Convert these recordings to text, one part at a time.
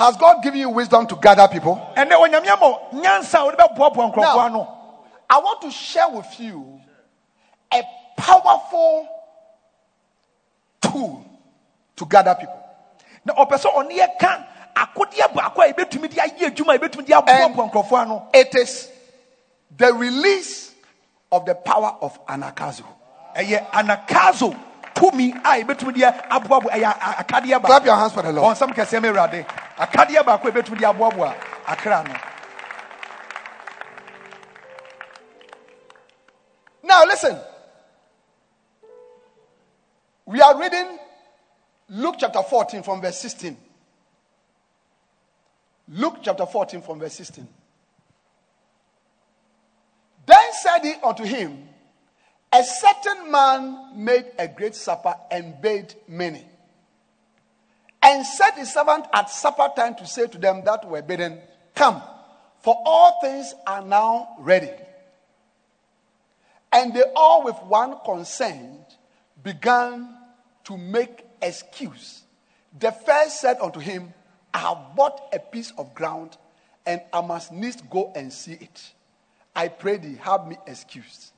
Has God given you wisdom to gather people? ɛnɛ onyame ama nyansa a wode bɛboaboa nkurɔfoɔ Now, I want to share with you a powerful tool to gather people. na ɔpɛ sɛ ɔne yɛka akodeɛ baako a yɛbɛtumi de ayɛ adwuma a yɛbɛtumi de aboaboa nkurɔfoɔ ano It is the release of the power of anakazo. ɛyɛ anakazo tumi a yɛbɛtumi de aboaboa ɛyɛ a- akadeɛ Clap your hands for the Lord. Akadeɛ baako a yɛbɛtumi de aboaboa akra no Now, listen. We are reading Luke chapter 14 from verse 16. Luke chapter 14 from verse 16. Then said he unto him, A certain man made a great supper and bade many. And set his servant at supper time to say to them that were bidden, Come, for all things are now ready. And they all, with one consent, began to make excuse. The first said unto him, I have bought a piece of ground, and I must needs go and see it. I pray thee, have me excused.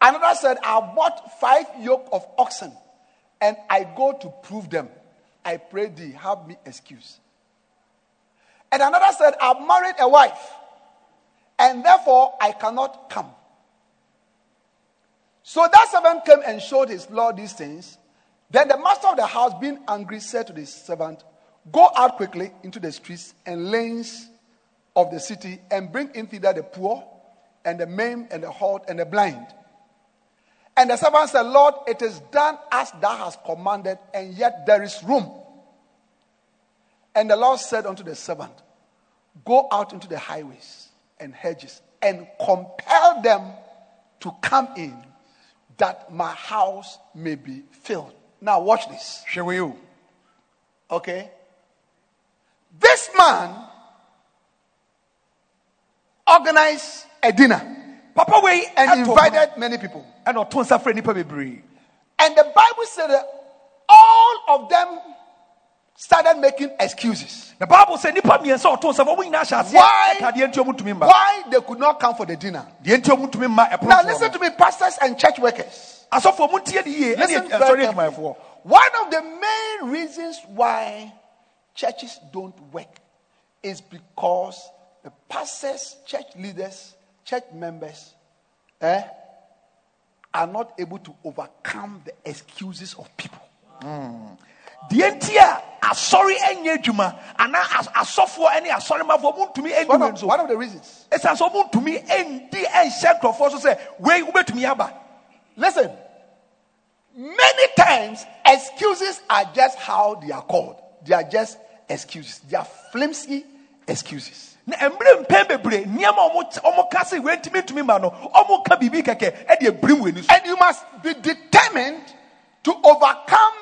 Another said, I have bought five yoke of oxen, and I go to prove them. I pray thee, have me excused. And another said, I've married a wife, and therefore I cannot come. So that servant came and showed his lord these things. Then the master of the house, being angry, said to the servant, Go out quickly into the streets and lanes of the city and bring in thither the poor and the maimed and the halt and the blind. And the servant said, Lord, it is done as thou hast commanded, and yet there is room. And the Lord said unto the servant, Go out into the highways and hedges and compel them to come in that my house may be filled. Now, watch this. Shall we? Okay? This man organized a dinner papa wei and invited many people. pono, ɛna ɔto nsa frɛ nnipa bebree And the Bible said that all of them started making excuses The bible said nnipa mmiɛnsa a ɔto nsa fɔ ɔmo nyinaa hyɛ Why? aseɛ ɛka deɛ nti ɔmo ntumi mma why they could not come for the dinner. deɛ nti ɔmo ntumi mma ɛpono Now, listen to me, pastors and church workers. asɔfo ɔmo ntie ne yie Listen very carefully. One of the main reasons why churches don't work is because the pastors, church leaders, church members eh, are not able to overcome the excuses of people. deɛ nti a asɔre ɛnyɛ adwuma anaa as- asɔfoɔ ne asɔremafoɔ ɔmo ntumi One ɛnum of, nso one of the reasons. ɛsiane sɛ ɔmo ntumi ɛndi ɛnhyɛ nkurɔfoɔ so sɛ wei wobɛtumi aba Listen, many times excuses are just how they are called. They are just excuses. They are flimsy excuses. na mmerɛ mpɛn bebree nneɛma a ɔmo ɔmo ka sɛ wei ntumi ntumi ma no ɔmo ka biribi kɛkɛ ɛde ebirim wɔ ani so And you must be determined to overcome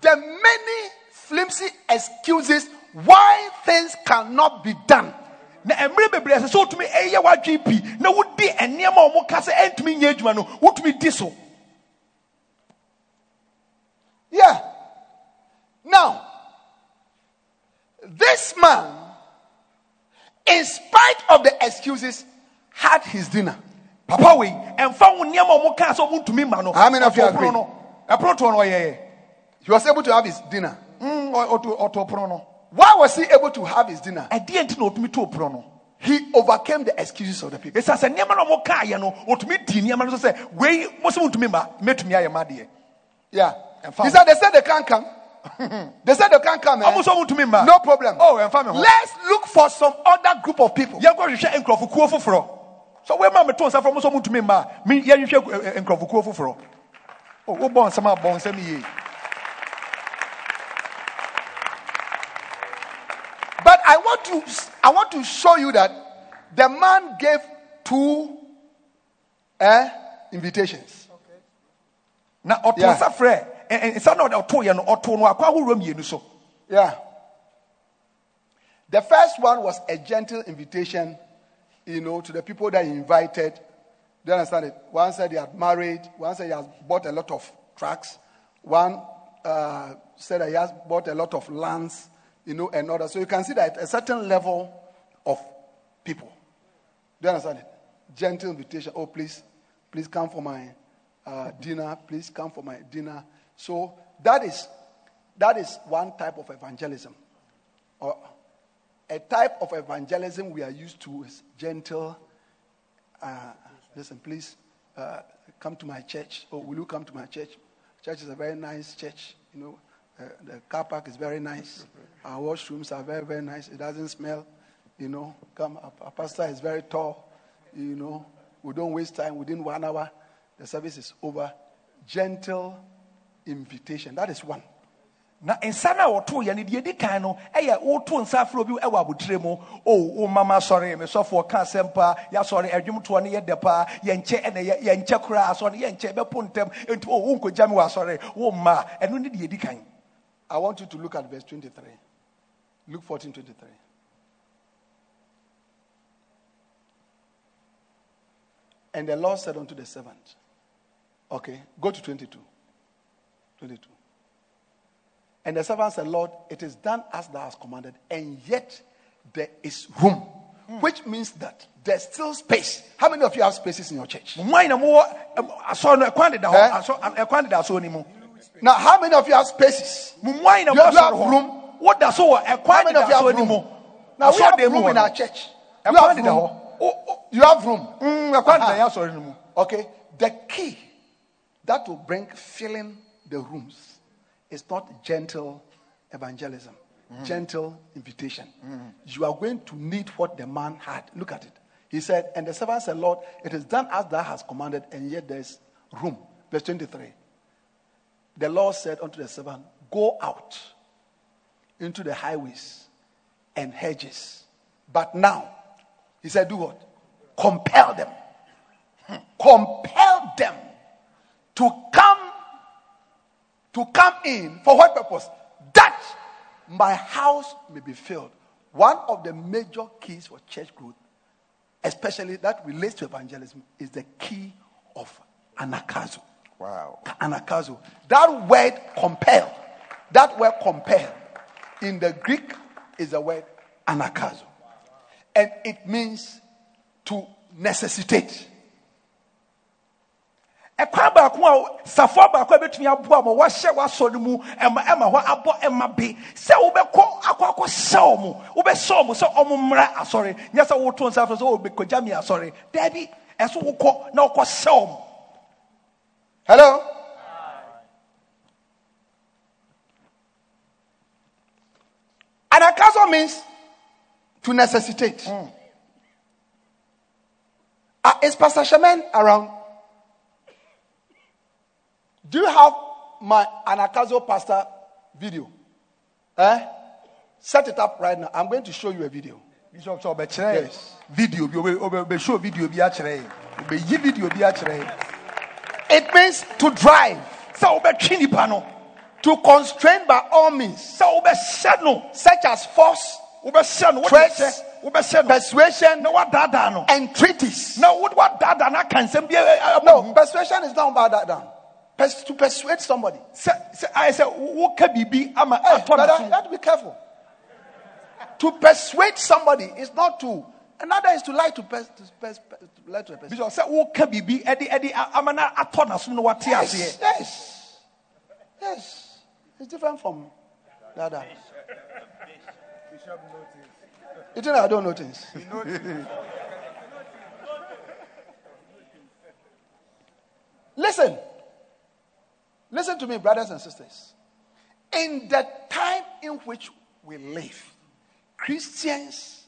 the many flimsy excuses why things cannot be done. na mmerɛ bebree ɛsɛ sɛ wotumi ɛyɛ w'adwene pi na wodi nneɛma ɔmo ka sɛ ɛntumi nyɛ adwuma no wotumi di so Yeah. Now, this man, in spite of the excuses, had his dinner. papa wei ɛmfa wo nneɛma a ɔmo ka sɛ ɔmo ntumi ma no How many of you agree? ɔpono no ɛpono toɔ no ɔyɛɛ He was able to have his dinner. Mm, ɔ- ɔto ɔto ɔpono no Why was he able to have his dinner? nti na ɔtumi to ɔpono no He overcame the excuses of the people. ɛsiane sɛ nneɛma na ɔmo kaayɛ no ɔtumi di nneɛma no so sɛ wei mo sɛ montumi ma mɛtumi ayɛ ma adeɛ Yeah. And He said, They said they can't come. They said they can't come. eh? ɔmo sɛ montumi ma No problem. oh me Let's look for some other group of people. yɛnkɔhwehwɛ nkurɔfokuo foforɔ so woema meto nsa frɛ mo sɛ montumi ma me- yɛhwehwɛ eh, eh, nkurɔfokuo foforɔ Oh, wobɔ nsɛm a bɔ nsɛm yie But I want to I want to show you that the man gave two eh, invitations. na ɔto Yeah. Frɛ ɛ- ɛ- nsa na ɔde ɔtoeɛ no ɔto no akɔ ahoroɔ mmienu so Yeah. The first one was a gentle invitation, you know, to the people that he invited. Do you understand it? One said he had married, one said he has bought a lot of trucks, one uh, said that he has bought a lot of lands, you know, and others. So you can see that a certain level of people. Do you understand it? Gentle invitation. Oh, please, please come for my uh, dinner. Please come for my dinner. So that is that is one type of evangelism. Or a type of evangelism we are used to is gentle. Uh, listen, please uh, come to my church. Oh, will you come to my church? Church is a very nice church. You know, uh, the car park is very nice. Our washrooms are very, very nice. It doesn't smell. You know, come. Our, our pastor is very tall. You know, we don't waste time. Within one hour, the service is over. Gentle invitation. That is one. na nsa no a wɔtoo yɛ no deɛ di kan no ɛyɛ woto nsa aforo bi ɛwɔ abotire mu o wo mama sɔre mesɔfoɔ ka asɛm paa yɛasɔre adwomtoɔ no yɛdɛ paa yɛnkyɛ ɛna yɛnkyɛ koraa asɔre yɛnkyɛ bɛpo ntɛm nti o oh, wonkɔgya me wɔ asɔre wo mma ɛno ne deɛ di kan I want you to look at verse 23. Luke 14 23. And the Lord said unto the servant, Okay, go to 22. 22. And the servant said, Lord, it is done as thou hast commanded, and yet there is room. Mm. Which means that there's still space. How many of you have spaces in your church? Now, how many of you have spaces? You have room. What does so? How many of you have room? Now we have room in our church. You have room. Oh, oh, you have room. Uh-huh. Okay. The key that will bring filling the rooms it's not gentle evangelism, mm. gentle invitation. Mm. You are going to need what the man had. Look at it. He said, And the servant said, Lord, it is done as thou hast commanded, and yet there is room. Verse 23. The Lord said unto the servant, Go out into the highways and hedges. But now, he said, Do what? Compel them. Hmm. Compel them to come to come in for what purpose? That my house may be filled. One of the major keys for church growth, especially that relates to evangelism, is the key of anagkazo. Wow. Anagkazo. That word compel, that word compel in the Greek is the word anagkazo. And it means to necessitate ɛkwan baako a safoa baako a bɛtumi aboa ma wɔahyɛ w'asɔre mu ɛma ɛma hɔ abɔ ɛma be sɛ wobɛkɔ akɔ akɔ hyɛ ɔmo wobɛhyɛ ɔmo sɛ ɔmo mmra asɔre. Nyɛ sɛ woto nsa fɛ sɛ wɔbɛkɔgya mi asɔre. Daabi ɛso wokɔ na wokɔ hyɛ ɔmo hello? Anagkazo means to necessitate. Mm. uh, is pastor shaman around do you have my Anagkazo pastor video? Eh? Set it up right now. I'm going to show you a video. Bishop so yes. video be show video bi akyerɛ be yi video bi akyerɛ It means to drive. Sɛ wobɛtwe nipa no. To constrain by all means. Sɛ wobɛhyɛ no. Such as force. Wobɛhyɛ no. Threats. Persuasion. Na wadaadaa no. Entreaties. Na wadaadaa na aka nsɛm bi. Eh, eh, eh, no, mm-hmm. persuasion is not about that to persuade somebody. I said, what can be? I'm a hey, but I, you have to be careful. to persuade somebody is not to. Another is to lie to, pers- to, pers- to lie to a person. Because what can be? Eddie, Eddie, I'm an attorney. what yes, yes, yes. It's different from the other. You think I don't notice? Listen. Listen to me, brothers and sisters. In the time in which we live, Christians,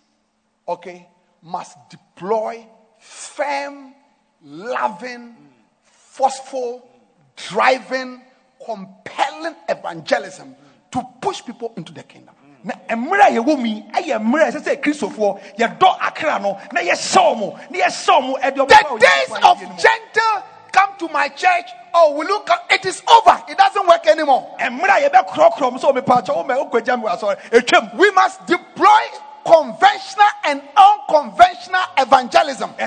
okay, must deploy firm, loving, forceful, driving, compelling evangelism to push people into the kingdom. na mmerɛ a yɛwɔ mu yi ɛyɛ mmerɛ a ɛsɛ sɛ kristofoɔ yɛdɔ akra no na yɛhyɛ ɔmo na yɛhyɛ ɔmo ɛde ɔmo the days of gentle to my church oh, will you come? It is over. It doesn't work anymore. We must deploy conventional and unconventional evangelism. To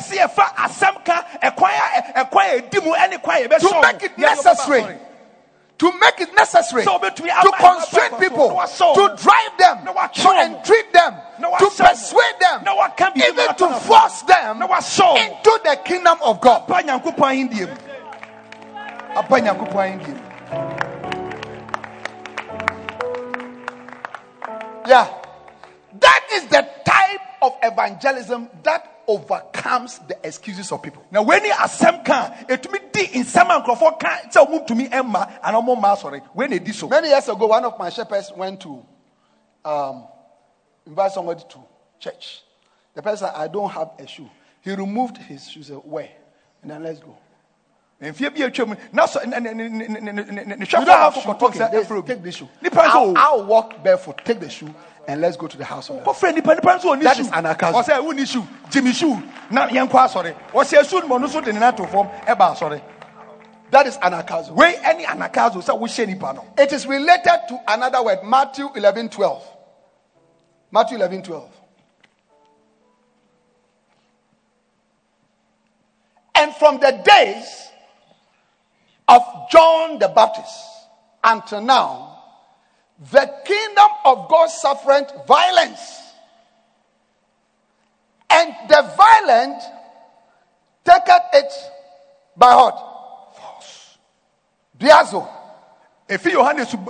make it necessary. To make it necessary. To constrain people, to drive them. To entreat them, No, to persuade them, No, I can't be even to force them into the kingdom of God. Apa nyankopɔn mu Yeah. That is the type of evangelism that overcomes the excuses of people. na wei ne asɛm ka a ɛtumi di nsɛm a nkurɔfoɔ ka sɛ ɔmotumi ɛmma anaa ɔmomma asɔre wei na ɛdi so Many years ago, one of my shepherds went to um, invite somebody to church. The person said, I don't have a shoe. He removed his shoe. Said, Where? And then let's go mfie bi atwam na so ne hwɛfo akokɔtɔm sɛ ɛfrɛ bi nipa nso o i'll walk barefoot take the shoe and let's go to the house of friend, the nipa nipa nso oni shoe. That is an account. say, who needs shoe jimmy shoe na yɛn kɔ sorry. ɔsɛ say, mɔnu monusu de ne nan Eba sorry. That is an That is anakazo. Where any anakazo, so we share the panel. It is related to another word, Matthew 11 12. Matthew 11 12. And from the days of John the Baptist until now, the kingdom of God suffered violence. And the violent taketh it by what? Force. Biazo. efi yohane sub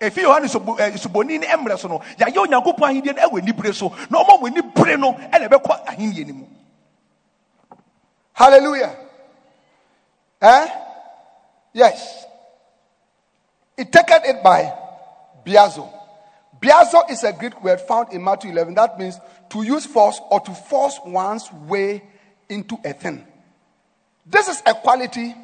efi yohane eh, suboni ne mmerɛ so no yɛayɛ onyankopɔn ahendeɛ no ɛwɔ anibere so na ɔma wɔ anibere no ɛna ɛbɛkɔ ahendeɛ no mu Hallelujah. Eh? Yes. It taken it by biazo. Biazo is a Greek word found in Matthew 11 that means to use force or to force one's way into a thing. This is a quality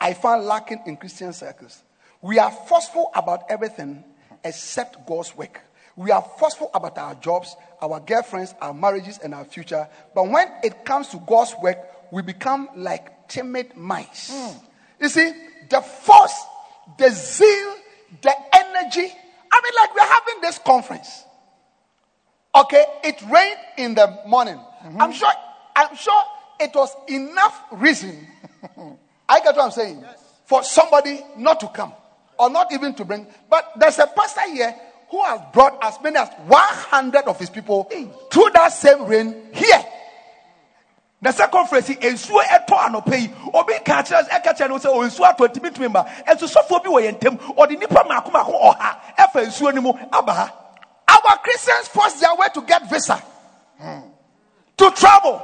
I find lacking in Christian circles. We are forceful about everything except God's work. We are forceful about our jobs, our girlfriends, our marriages, and our future. But when it comes to God's work, we become like timid mice. Hmm. You see, the force, the zeal, the energy. I mean, like we're having this conference. Okay, it rained in the morning. Mm-hmm. I'm sure. I'm sure it was enough reason. I get what I'm saying for somebody not to come or not even to bring. But there's a pastor here who has brought as many as 100 of his people through that same rain here. Na sɛ conference nsuo ɛtɔ anɔpɛ yi. Obi ka kyerɛ ɛka kyerɛ no sɛ o nsuo atɔ ntumi tumi ma nso sɔfoɔ bi wɔ yɛn ntam. Ɔde nipa mako mako ɔha ɛfa nsuo no mu aba Our Christians force their way to get visa, to travel,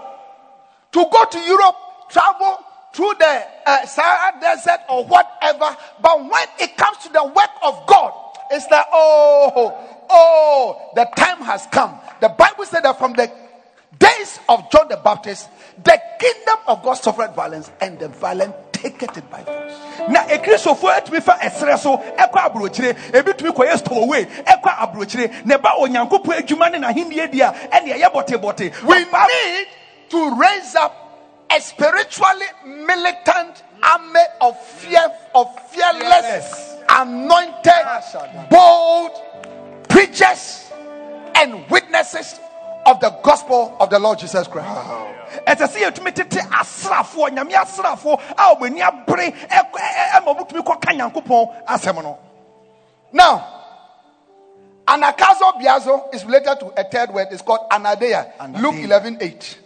to go to Europe, travel through the uh, Sahara Desert or whatever. But when it comes to the work of God, it's like, oh, oh, the time has come. The Bible said that from the days of John the Baptist, the kingdom of God suffered violence, and the violent taketh it by force. na ekristofoɔ atumi fa ɛserɛ so ɛkɔ aburokyire ebi tumi kɔ yɛ stowaway ɛkɔ aburokyire na ɛba onyankopɔn adwuma ne n'ahenni di a ɛne ɛyɛ bɔtebɔte. We need to raise up a spiritually militant army of fear, of fearless, anointed, bold preachers and witnesses of the gospel of the Lord Jesus Christ. ɛsɛ sɛ yɛtumi tete asrafoɔ nyame asrafoɔ a ɔmo ani abere ɛ- ɔmotumi kɔka nyankopɔn asɛm no Now, anakazo biazo is related to a third word. It's called anadeia. Anadeia. Luke 11 8.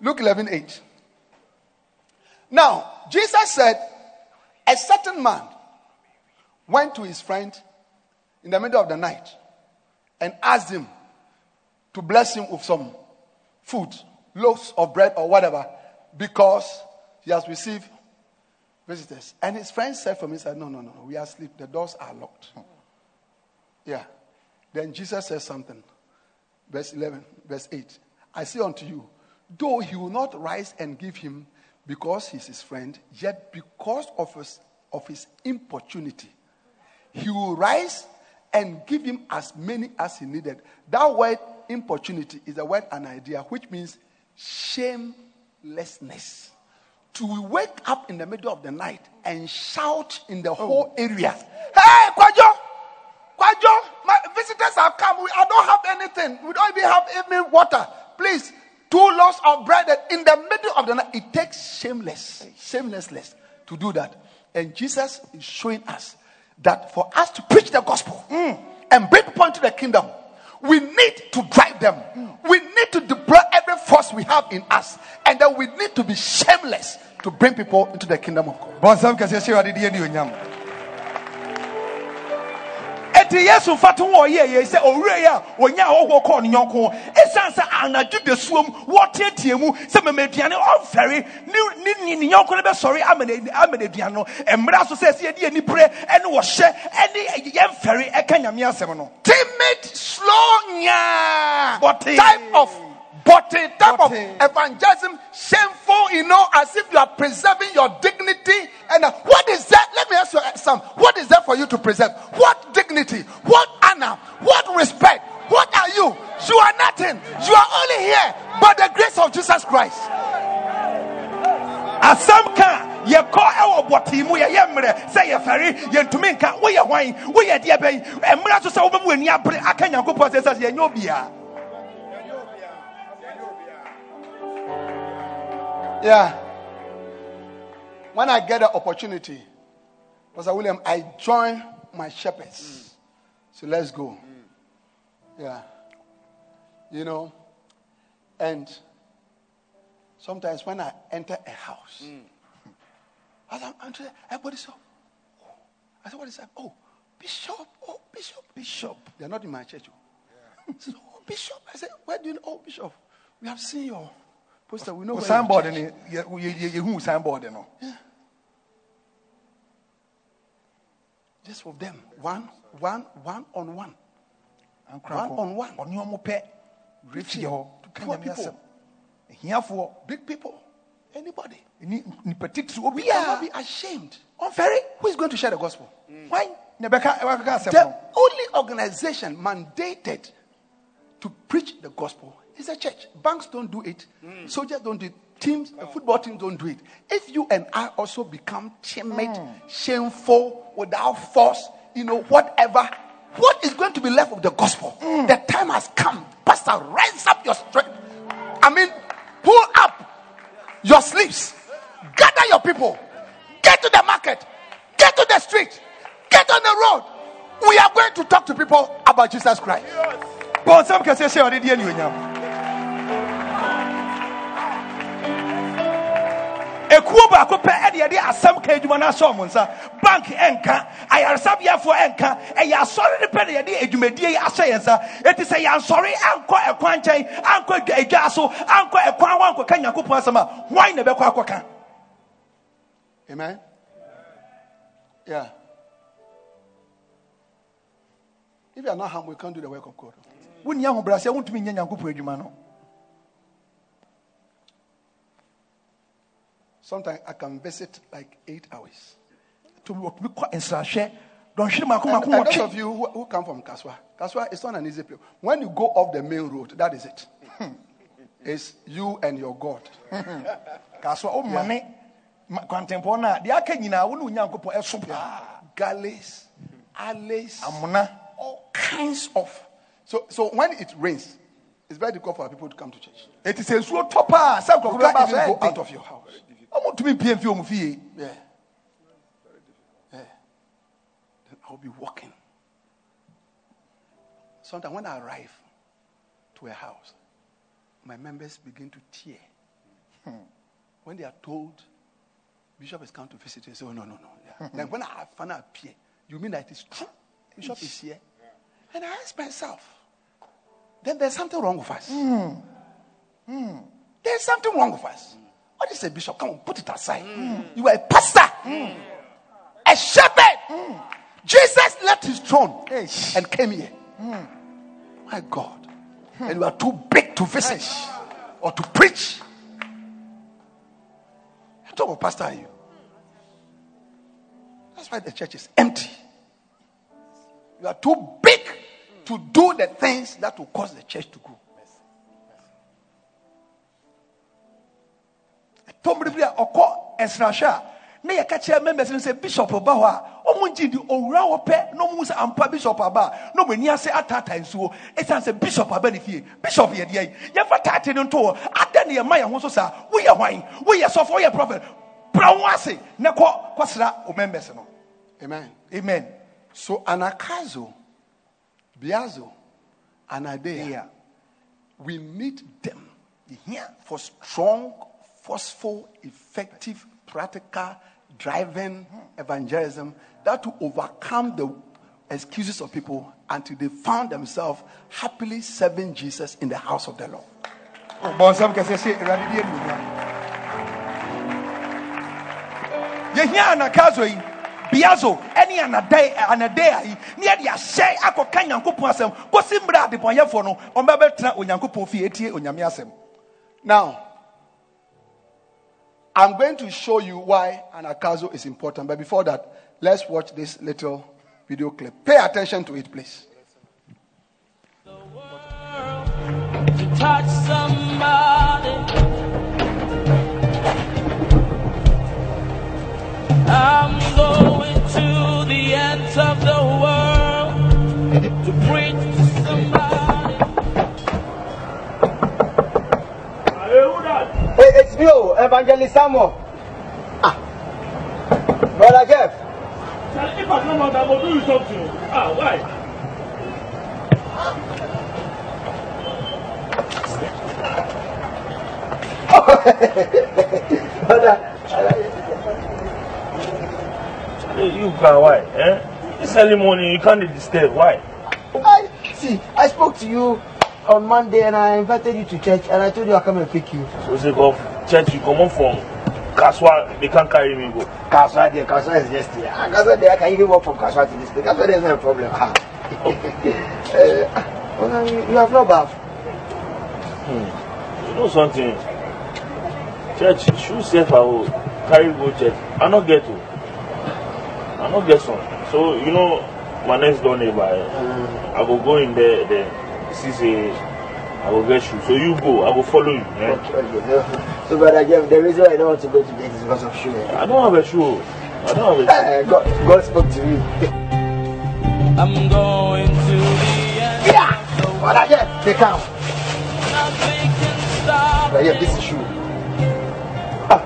Luke 11 8. Now, Jesus said, a certain man went to his friend in the middle of the night and asked him to bless him with some food, loaves of bread or whatever, because he has received visitors. And his friend said for me, said, No, no, no, we are asleep. The doors are locked. Yeah. Then Jesus says something. Verse 11, verse 8. I say unto you, though he will not rise and give him because he's his friend, yet because of his, of his importunity, he will rise and give him as many as he needed. That word importunity is a word anadeia, which means shamelessness. To wake up in the middle of the night and shout in the whole oh. area, Hey, Kwajo! Kwajo, my visitors have come. We, I don't have anything. We don't even have even water. Please, two loaves of bread in the middle of the night. It takes shameless, shamelessness to do that. And Jesus is showing us that for us to preach the gospel hmm. and bring people into the kingdom, we need to drive them. We need to deploy every force we have in us. And then we need to be shameless to bring people into the kingdom of God. Bɔnsɛm kɛseɛ hyɛ awurade deɛ ne onyam ɛti yesu mfa to wɔ ɔyɛ yɛ sɛ owurɛ yi a ɔnya ahɔhoɔ kɔɔ ne yɔnko ɛsiane sɛ anadwo da suom wɔteatea mu sɛ mama aduane ɔmfɛre ne ne ne ne yɔnko no bɛsɔre ama ne ama ne aduane no. Mmerɛ so sɛ ɛsɛ yɛde yɛni berɛ ɛne wɔhyɛ ɛne yɛmfɛre ɛka nyame asɛm no. Timid, slow, nya, Bɔtee. type of body, type Bɔtee. of evangelism, shameful, you know, as if you are preserving your dignity. And uh, what is that? Let me ask you uh, some. What is that for you to preserve? What dignity? What honor? What respect? What are you? You are nothing. You are only here by the grace of Jesus Christ. asɛm ka yɛkɔ ɛwɔ bɔtee mu yɛyɛ mmerɛ sɛ yɛfɛre yɛntumi nka woyɛ hwan woyɛ deɛ bɛyi mmerɛ so sɛ wobɛmu ani abere aka nyankopɔn sɛ sɛ yɛnyɛ obiaa Yeah. When I get the opportunity, Pastor William, I join my shepherds. Mm. So let's go. Mm. Yeah. You know, and sometimes when I enter a house, as I'm entering, everybody oh. I said, what is that? Oh, Bishop. Oh, Bishop. Bishop. They're not in my church. oh. I said, oh, Bishop. I said, where do you know? Oh, Bishop. We have seen your poster. We know you signboard church." no yɛ- yɛ- yɛ- signboard no Just for them. One, one, one on one. One on one. ɔne ɔmo pɛ refie hɔ To ka poor nyame people. asɛm ahiafoɔ Big people. Anybody. ni- titiri We cannot be ashamed. ɔmfɛre Who is going to share the gospel? hwan na ɛbɛka ɛbɛka asɛm The only organization mandated to preach the gospel is a church. Banks don't do it. Soldiers don't do it. Teams, uh, football teams don't do it. If you and I also become timid, shameful, without force, you know, whatever, what is going to be left of the gospel? The time has come. Pastor, rise up your strength. I mean, pull up your sleeves. Gather your people. Get to the market. Get to the street. Get on the road. We are going to talk to people about Jesus Christ. bɔnsɛm ekuo baako pɛ ɛde yɛde asɛm ka adwuma no ahyɛ ɔmo nsa bank ɛnka ayaresabeafoɔ ɛnka ɛyɛ asɔre no pɛ na yɛde adwumadie yi ahyɛ yɛn nsa eti sɛ yɛansɔre ankɔ ɛkwan nkyɛn ankɔ adwa adwa so ankɔ ɛkwan hɔ ankɔka nyankopɔn asɛm a hwan na ɛbɛkɔ akɔka Amen. Yeah. If you are not humble, you can't do the work of God. wonni ahobrɛaseɛ wontumi nyɛ nyankopɔn adwuma no Sometimes I can visit like eight hours. tumi wɔtumi kɔ nsrahwɛ dɔnhwere maako And, those of you who, who come from Kasoa, Kasoa is not an easy place. When you go off the main road, that is it. Hmm. it's you and your God. kaa so womane ma- kwantempɔn no a deɛ aka nyinaa wo ne onyankopɔn ɛso paa Gullies, alleys, amona all kinds of. So, so when it rains, it's very difficult for people to come to church. It is a paa sɛ You can't even go out of your house. Ɔmotumi pie mfie ɔmu fie Yeah. Yeah. Then I'll be walking. Sometimes when I arrive to a house, my members begin to tear. Hmm. When they are told Bishop has come to visit, they say, Oh, no, no, no. Yeah. then when I finally appear, you mean that it's true? Bishop is here? And I ask myself, then there's something wrong with us. Hmm. Hmm. There's something wrong with us. What is a bishop? Come on, put it aside. You are a pastor, a shepherd. Jesus left his throne Eish. and came here. My God. And you are too big to visit or to preach. What type of pastor are you? That's why the church is empty. You are too big to do the things that will cause the church to grow. Tɔmmere bi a ɔkɔ nsrahwɛ a na yɛka kyerɛ members no sɛ bishop ba hɔ a ɔmo ngye di owura hɔ pɛ na ɔmo sɛ ampa bishop aba a na ɔmo ani ase ataataa nsuo. Ɛsiane sɛ bishop aba ne fie. Bishop yɛ deɛ. Yi yɛmfa taate no nto hɔ ada ne yɛma yɛn ho so saa woyɛ hwan? Woyɛ sɔfo woyɛ prophet. Pra ho ase na kɔ kɔsra o members no. Amen. amen. So Anakazo, Biazo, anadeia, Yeah. we need them. Here for strong, forceful, effective, practical, driving evangelism that will overcome the excuses of people until they found themselves happily serving Jesus in the house of the Lord. anuonyam yɛhia anakaso yi biazo ɛne anadea yi ne yɛde ahyɛ akɔka nyankopɔn asɛm. Kɔsi mmerɛ adebɔnyɛfoɔ no ɔmbɛbɛtena onyankopɔn fie ɛtie onyame asɛm. Now, I'm going to show you why anakazo is important. But before that, let's watch this little video clip. Pay attention to it, please. to touch somebody. I'm going to the ends of the world to preach it's me, oh, Evangelist Samuel. Ah, Brother Jeff. If I come out, I will do something. Ah, why? Hey, you can why? Eh? This early morning, you can't disturb. Why? I see. I spoke to you on Monday and I invited you to church and I told you I'll come and pick you. So say go church you come on from Kaswa, they can't carry me go. Kaswa there, Kaswa is just here. Ah, Kaswa there, I can even walk from Kaswa to this place. Kaswa there is no problem. Ah. uh, you, have no bath. Hmm. You know something? Church, shoe safe I will carry go church. I not get to. I not get some. So, you know, my next door neighbor, mm. I will go in there, there. 6 a.m. I will get you. So you go. I will follow you. Yeah? No. So, Brother Jeff, the reason I don't want to go to bed is because of shoe. I don't have a shoe. I don't have a shoe. Eh, God, God spoke to me. I'm going to the end. Yeah! So Brother Jeff, they come. Nothing can. Brother Jeff, this is shoe. Ah.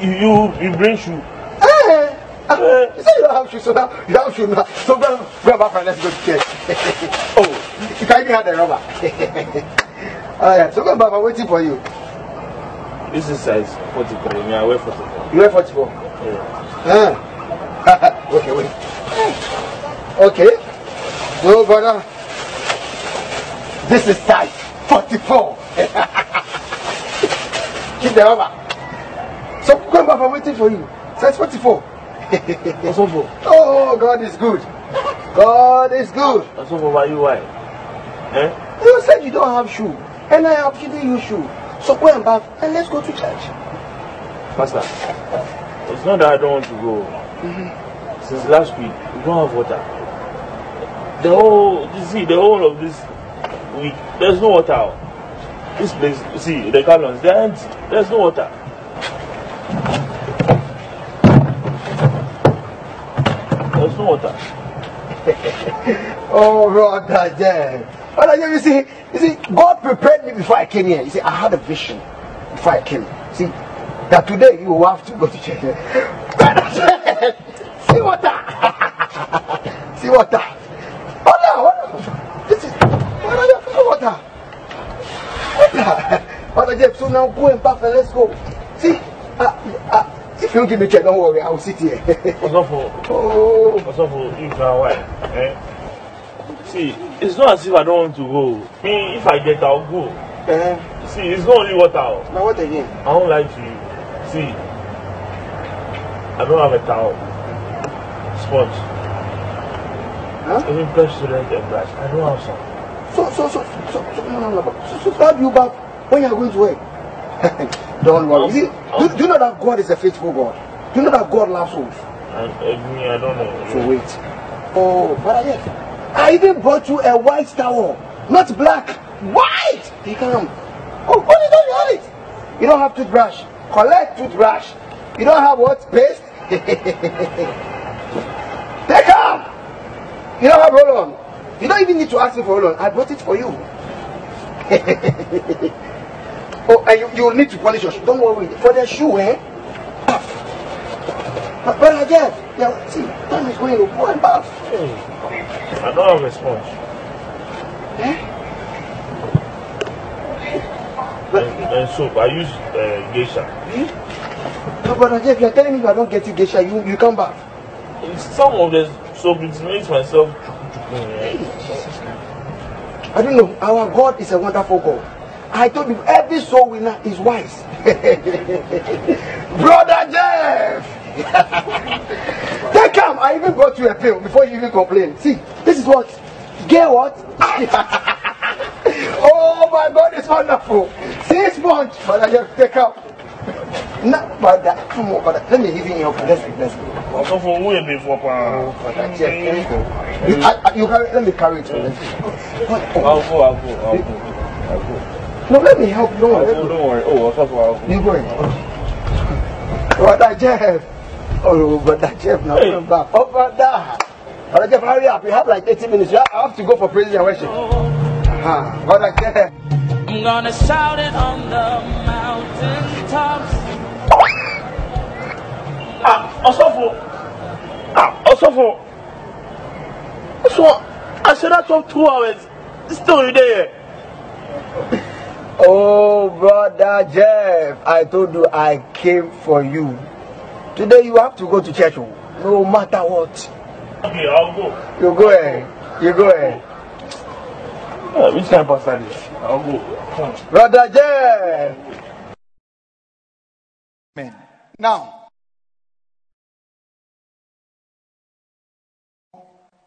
You, you bring shoe. Ah, You say you don't have shoes, so now you have shoes now. So go, grab up and let's go to church. oh, you can't even have the rubber. Alright, so go back, I'm waiting for you. This is size 43. Me, I wear 44. You wear 44. Yeah. Ah. okay, wait. Okay. So, brother, this is size 44. Keep the rubber. So, go back, I'm waiting for you. Size 44. Oh, God is good. God is good. Osofo, why you why? Eh? You said you don't have shoe, and I have given you shoe. So go and bath and let's go to church. Pastor, it's not that I don't want to go. Since last week, we don't have water. The whole, you see, the whole of this week, there's no water. This place, see, the gallons, they're empty. There's no water. Water. Oh, brother, yeah. Brother, you see, you see, God prepared me before I came here. You see, I had a vision before I came. See, that today you will have to go to church. Brother, see water. see water. Water, water. This is, brother, yeah, see water. Water. Brother, so now go and bath and let's go. See, uh, uh, if you give me check, don't worry, I will sit here. Osofo, oh. Osofo, you can why? Eh? See, it's not as if I don't want to go. Me, if I get, I'll go. Uh, See, it's not only water. now what again? I won't lie to you. See, I don't have a towel, sponge, Huh? even fresh student and brush. I don't have some. So, so, so, so, so, no, no, no. So, so, how do you back when you're going to work? don't worry. You see, do, do you know that God is a faithful God? Do you know that God loves? And uh, I don't know. So wait. Oh, but yes. I even brought you a white towel, not black. White! You come. Oh, what that you have it? You don't have toothbrush. Collect toothbrush. You don't have what? Paste? Take come! You don't have roll on. You don't even need to ask me for roll on. I brought it for you. oh, and you, you need to polish your shoe. Don't worry. For the shoe, eh? But, but Jeff, yeah, see, time is going to go and bath. I don't have a sponge. And, and soap. I use uh, geisha. No, brother Jeff, you're telling me if I don't get you geisha, you, you come back. In some of the soap, it makes myself. I don't know. Our God is a wonderful God. I told you, every soul winner is wise. Brother Jeff! Take come. I even got you a pill before you even complain. See, this is what? Get what? oh my God, it's wonderful. See, sponge. Brother Jeff, take out. No, brother, come on, brother. Let me even help you. Let's go, let's go. Also, for who I for? Brother Jeff, thank you. You, I, you carry, let me carry it. Go. What? Oh, I'll go, I'll go, I'll go. I'll go. No, let me help you. Don't worry. Go, don't worry. Oh, I'll go. You going? Brother Jeff. Oh, Brother Jeff, now Hey. come back. Oh, brother. Brother Jeff, hurry up. You have like 80 minutes. You have- I have to go for praise and worship. Uh-huh. Brother Jeff. I'm gonna shout it on the mountain tops. Ah, also for. Ah, also for. So, I said that for two hours. Still there. Oh, Brother Jeff. I told you I came for you. Today you have to go to church. oh. No matter what. Okay, I'll go. You go ahead. You go ahead. Uh, which time pastor? I'll go. Brother Jeff. Amen. Now,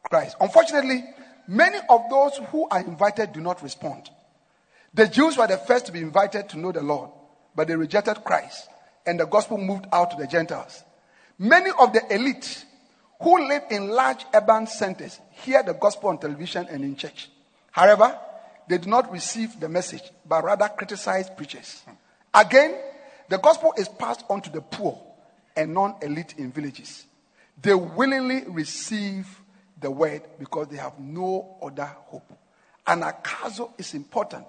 Christ. Unfortunately, many of those who are invited do not respond. The Jews were the first to be invited to know the Lord, but they rejected Christ, and the gospel moved out to the Gentiles. Many of the elite who live in large urban centers hear the gospel on television and in church. However, they do not receive the message, but rather criticize preachers. Again, the gospel is passed on to the poor and non elite in villages. They willingly receive the word because they have no other hope. Anakazo is important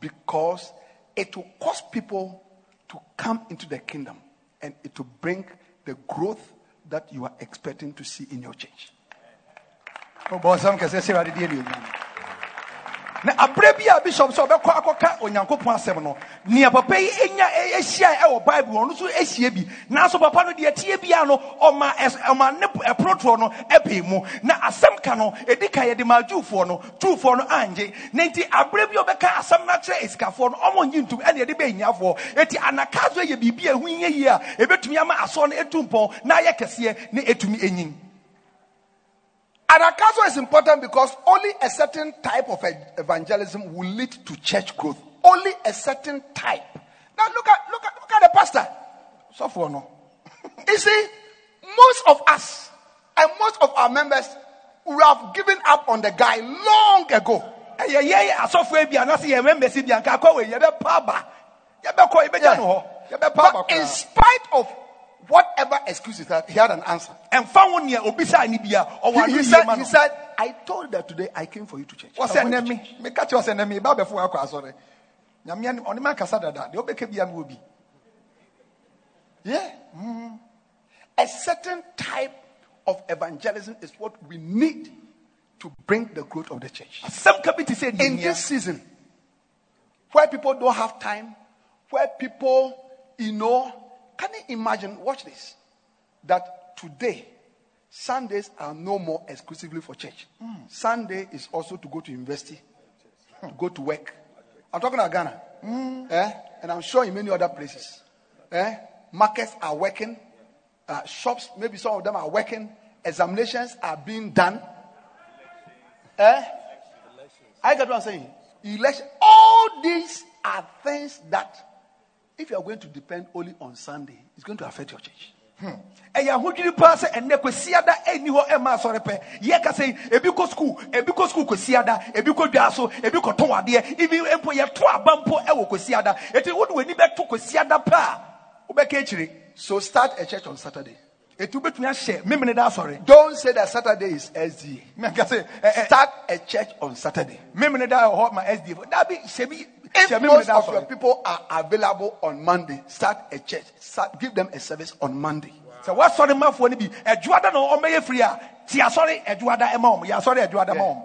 because it will cause people to come into the kingdom and it will bring the growth that you are expecting to see in your church. Na aberɛ bi a bishop sɛ ɔbɛkɔ akɔka onyankopɔn asɛm no nea papa yi anya ahyia ɛwɔ bible ɔno nso ahyia bi. Nanso papa no deɛ tie bia no ɔma ɔma ne ɛporotoɔ no ɛpɛ mu. Na asɛm ka no ɛdi ka yɛde ma jewfoɔ no jewfoɔ no angye na nti aberɛ bi a ɔbɛka asɛm no akyerɛ esikafoɔ no ɔmo ngye ntom ɛne yɛde bɛhiafoɔ ɛti anaka so yɛ biribi a ɛho nyɛ yie a ɛbɛtumi ama asɔ no ɛtu mpɔn na ayɛ kɛseɛ na Anakazo is important because only a certain type of evangelism will lead to church growth. Only a certain type. Now look at look at look at the pastor. sɔfoɔ no You see, most of us and most of our members would have given up on the guy long ago. ɛyɛ yɛn asɔfoɔ bi anase yɛn mɛmbɛsi bi anka akɔ wei yɛbɛpa aba yɛbɛkɔ yɛbɛgya no hɔ yɛbɛpa aba But in spite of whatever excuses that he had an answer. ɛmfa ho nea obisa ni bia ɔwɔ He, he said, he said, I told that today I came for you to church. I wɔsɛ went nnɛ to me church." meka kyerɛ sɛ nnɛ me ba bɛfo akɔ asɔre nyamea ne- ɔne ma nkasa dada bia mewɔ bi Yeah. Mm. A certain type of evangelism is what we need to bring the growth of the church. bi te sɛ In this season, where people don't have time, where people, you know, can you imagine? Watch this. That today, Sundays are no more exclusively for church. Sunday is also to go to university, to go to work. I'm talking about Ghana. Eh? And I'm sure in many other places. Eh? Markets are working. Uh, shops, maybe some of them are working. Examinations are being done. Eh? I get what I'm saying. Election. All these are things that, if you are going to depend only on Sunday, it's going to affect your church. ɛyɛ ahodwiri paa sɛ ɛnnɛ kwasiada ɛnni hɔ ɛma asɔre pɛ yɛka sɛ ebi kɔ skul ebi kɔ skul kwasiada ebi kɔ dwa so ebi kɔtɔn adeɛ ibi mpo yɛto aba mpo ɛwɔ kwasiada eti wode w'ani bɛto kwasiada pɛ a wobɛka akyire So start a church on Saturday. eti wobɛtumi ahyɛ memene da asɔre Don't say that Saturday is SDA. mɛka sɛ ɛ- ɛ- Start a church on Saturday. memene da wɔ hɔ ma sdf dabi hyɛ bi if most of your people are available on Monday, start a church. Start, give them a service on Monday. So what sorry ma for be a juada no oh, o meye free ah. Ya ah, sorry a juada e eh, mom ya sorry a juada mom.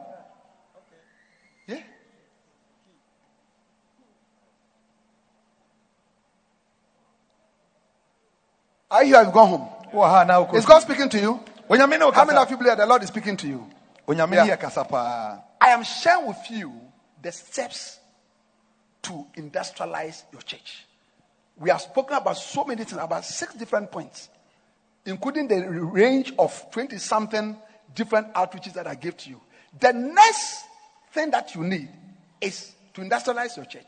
Yeah. Are you have gone home? Is God speaking to you? How many of you believe the Lord is speaking to you? Yeah. I am sharing with you the steps to industrialize your church. We have spoken about so many things, about six different points, including the range of 20 something different outreaches that I gave to you. The next thing that you need is to industrialize your church,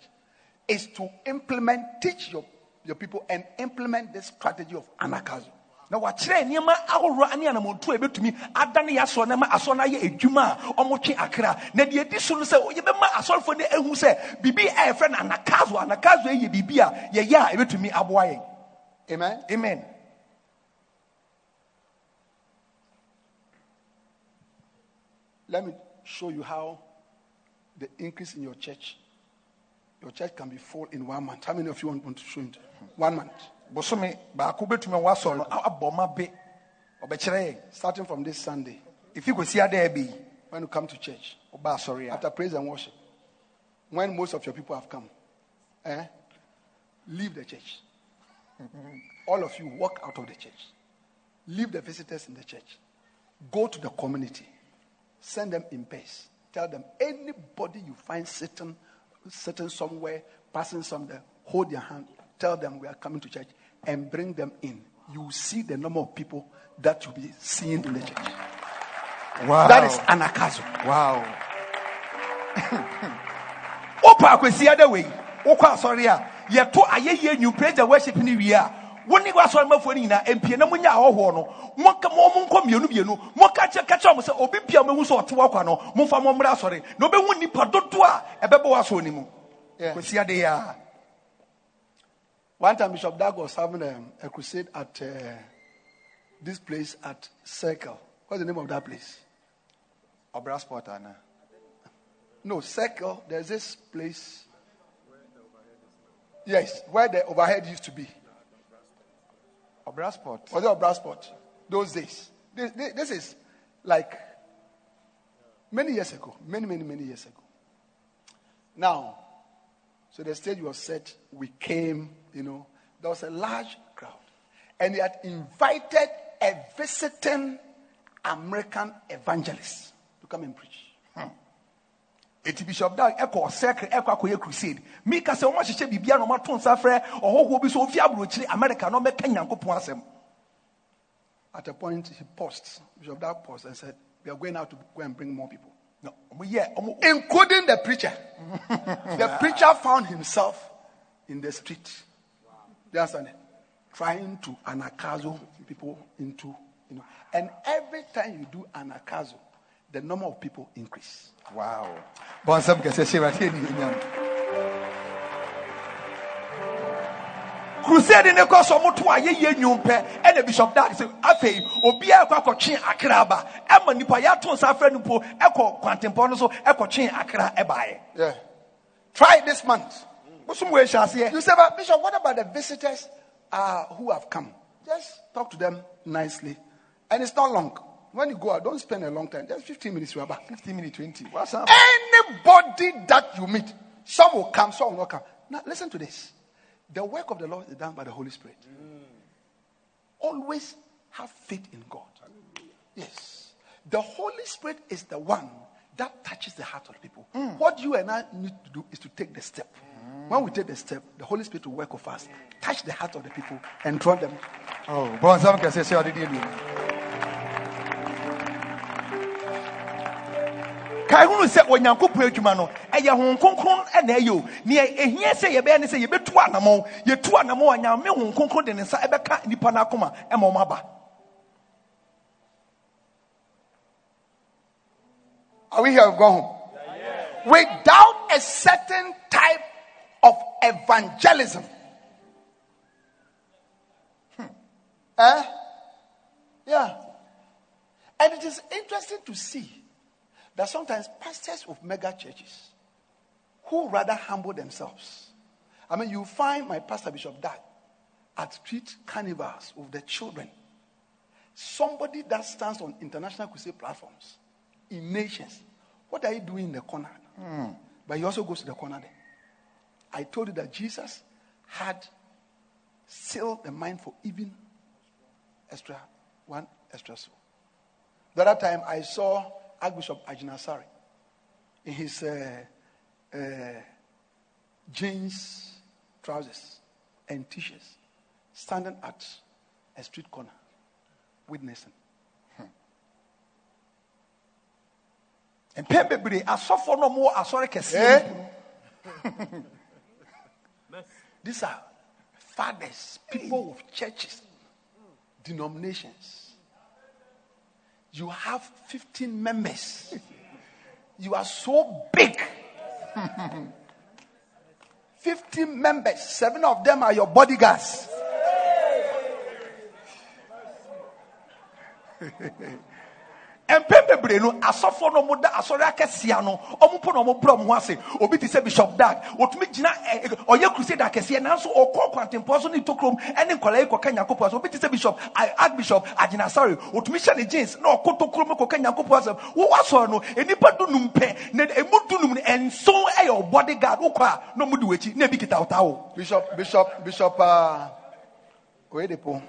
is to implement, teach your, your people, and implement the strategy of anakazo. Na wakyerɛ nneɛma ahoroɔ ne anamontu a ɛbɛtumi adane yɛ asɔre na ma asɔre no ayɛ adwuma a ɔmotwe akra na deɛ ɛdi so no sɛ yɛbɛma asɔrefoɔ no ahu sɛ biribi a yɛfrɛ no anakazo anakazo yɛ biribi a yɛyɛ a ɛbɛtumi aboa yɛn Amen. amen Let me show you how the increase in your church, your church can be full in one month. How many of you want, want to show it? One month. Bosome baako bɛtumi wasɔre no abɔ ma be ɔbɛkyerɛ yɛn Starting from this Sunday, ɛfi kɔsi ada ɛbɛ yi when you come to church, woba asɔre a after praise and worship, when most of your people have come, eh, leave the church. All of you walk out of the church. Leave the visitors in the church. Go to the community. Send them in pairs. Tell them anybody you find sitting, sitting somewhere, passing somewhere, hold their hand. Tell them we are coming to church and bring them in. You will see the number of people that you'll be seeing in the church. wow. That is anakazo. wow wopa akwasi ada wei wokɔ asɔre a yɛto ayɛyie new praise and worship no wie a wo ne wasɔre mafoɔ oh, oh, no nyinaa mpie na monya ahɔhoɔ no monka eh, mo mo nkɔ mmienu mmienu monka kyɛ ka mo sɛ obi bia mahu sɛ ɔte wakwa no momfa mo mmra asɔre na wobɛhu nnipa dodoɔ a ɛbɛbɔ w'asɔre no mu Yeah. kwasi ada yi a One time, Bishop Dag was having a, a crusade at uh, this place at Circle. What's the name of that place? ɔbra sport ana No, Circle. There's this place. Yes, where the overhead used to be. ɔbra sport Was it spot? Those days. This, this, this is like many years ago. Many, many, many years ago. Now, so the stage was set. We came, you know, there was a large crowd. And they had invited a visiting American evangelist to come and preach. Hmm. eti bishop dag ɛkɔ ɔsɛkre ɛkɔ akɔyɛ crusade mika sɛ wɔn ahyehyɛ biribiara na wɔn ato nsa frɛ bi so ofi aburokyire america na ɔmɛka nyankopɔn asɛm At a point, he paused. Bishop Dag paused and said, We are going out to go and bring more people, yɛ wɔn including the preacher. the preacher found himself in the street. You understand? Trying to anakazo people into, you know. And every time you do anakazo, the number of people increase. wow bɔnsɛm kɛse hyɛ wate ni enyam crusade ne kɔ so ɔmo to ayɛyɛ nnwom pɛ ɛna bishop dag sɛ afei obiara kɔ akɔtwe akra aba ɛma nipa yɛato nsa frɛ no po ɛkɔ eh, kwantempɔn no so eh, ɛkɔtwe akra ɛbaeɛ eh, Yeah. Try this month. Bosom wɔ ahyɛ aseɛ You say, but Bishop, what about the visitors uh, who have come? Just talk to them nicely. And it's not long. When you go out, don't spend a long time. Just 15 minutes, you are back. 15 minutes 20 wasan Anybody that you meet, some will come, some will not come. Now, listen to this. The work of the Lord is done by the Holy Spirit. Always have faith in God. Yes. The Holy Spirit is the one that touches the heart of people. What you and I need to do is to take the step. When we take the step, the Holy Spirit will work with us, touch the heart of the people, and draw them. Oh, bɔnsɛm kɛse hyɛ ɔde deɛ aduonu kae hunu sɛ onyankopɔn adwuma no ɛyɛ hon kronkron ɛna ɛyɛ o nea ɛhia sɛ yɛbɛyɛ ne sɛ yɛbɛtu anammɔn yɛtu anammɔn a nyame hon kronkron de ne nsa ɛbɛka nnipa no akoma ɛma ɔm aba Are we here? We've home. Without a certain type of evangelism. Hmm. Eh? Yeah. And it is interesting to see that sometimes pastors of mega churches who rather humble themselves. I mean, you find my pastor Bishop Dag at street carnivals with the children. Somebody that stands on international crusade platforms in nations. What are you doing in the corner? But he also goes to the corner there. I told you that Jesus had sealed the mind for even extra, one extra soul. The other time I saw Archbishop Agyinasare in his uh, uh, jeans, trousers, and t-shirts, standing at a street corner, witnessing. bebree asɔfoɔ no ɔmo wɔ asɔre kɛseɛ no mu. These are fathers, people of churches, denominations. You have 15 members. You are so big. 15 members, seven of them are your bodyguards. mpɛn bebree no asɔfoɔ no ɔmo da asɔre akɛseɛ no ɔmo po na ɔmo brɛ ɔmo ho ase. Obi te sɛ bishop dag otumi gyina ɛ ɛ, ɔyɛ crusade akɛseɛ nanso ɔkɔ kwantempɔ so ne tokurom ɛne nkɔla yi kɔka nyankopɔn asɛm. Obi te sɛ bishop archbishop agyinasare otumi hyɛ ne jeans na ɔkɔ tokurom kɔka nyankopɔn asɛm. Wowɔ asɔre no enipa dunum pɛ na emu dunum no ɛnson ɛyɛ ɔbɔde guard. Wokɔ a na ɔmo di w'akyi na ebi kita ɔtaa wo. Bishop, Bishop, Bishop uh, Oyedepo.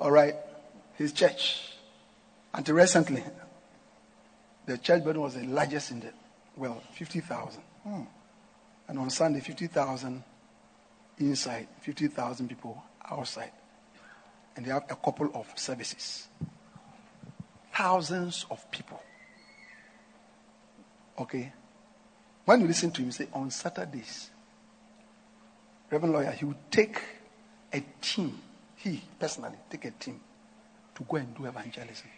All right, his church. Until recently, the church building was the largest in the world, 50,000. Hmm. And on Sunday, 50,000 inside, 50,000 people outside. And they have a couple of services. Thousands of people. Okay? When you listen to him, say, on Saturdays, Reverend Lawyer, he would take a team, he personally, take a team to go and do evangelism.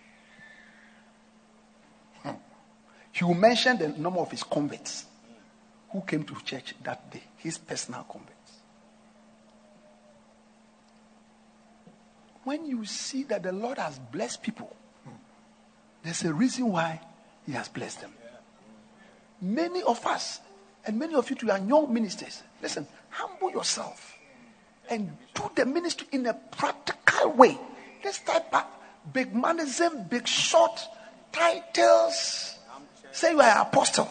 Hmm. He will mention the number of his converts who came to church that day, his personal converts. When you see that the Lord has blessed people, there's a reason why he has blessed them. Many of us, and many of you too, are young ministers. Listen, humble yourself and do the ministry in a practical way. Let's type out big manism, big short titles. Say you are an apostle.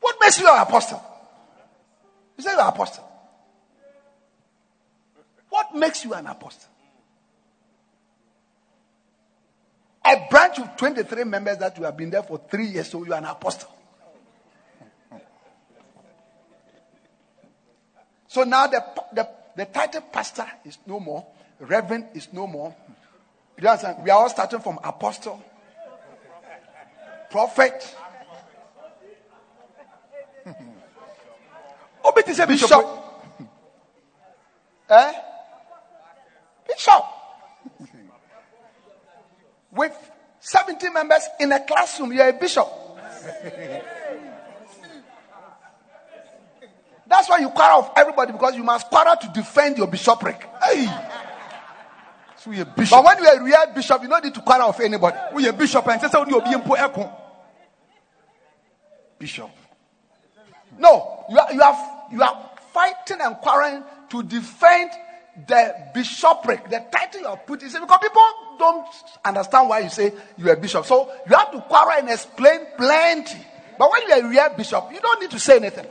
what makes you an apostle? You say you are an apostle. What makes you an apostle? A branch of 23 members that you have been there for three years, so you are an apostle. So now the, the, the title pastor is no more, reverend is no more. You understand? We are all starting from apostle, prophet, obi te sɛ bishop bishop. eh? Bishop. With 70 members in a classroom, you're a bishop. That's why you quarrel with everybody because you must quarrel to defend your bishopric. Hey. So yɛ bishop But when you're a real bishop, you don't need to quarrel with anybody. We are a bishop ɛnsɛ sɛ wode obi mpo ɛko bishop No, you are, you are, you are fighting and quarreling to defend the bishopric, the title you are putting. Because people don't understand why you say you are a bishop. So you have to quarrel and explain plenty. But when you are a real bishop, you don't need to say anything.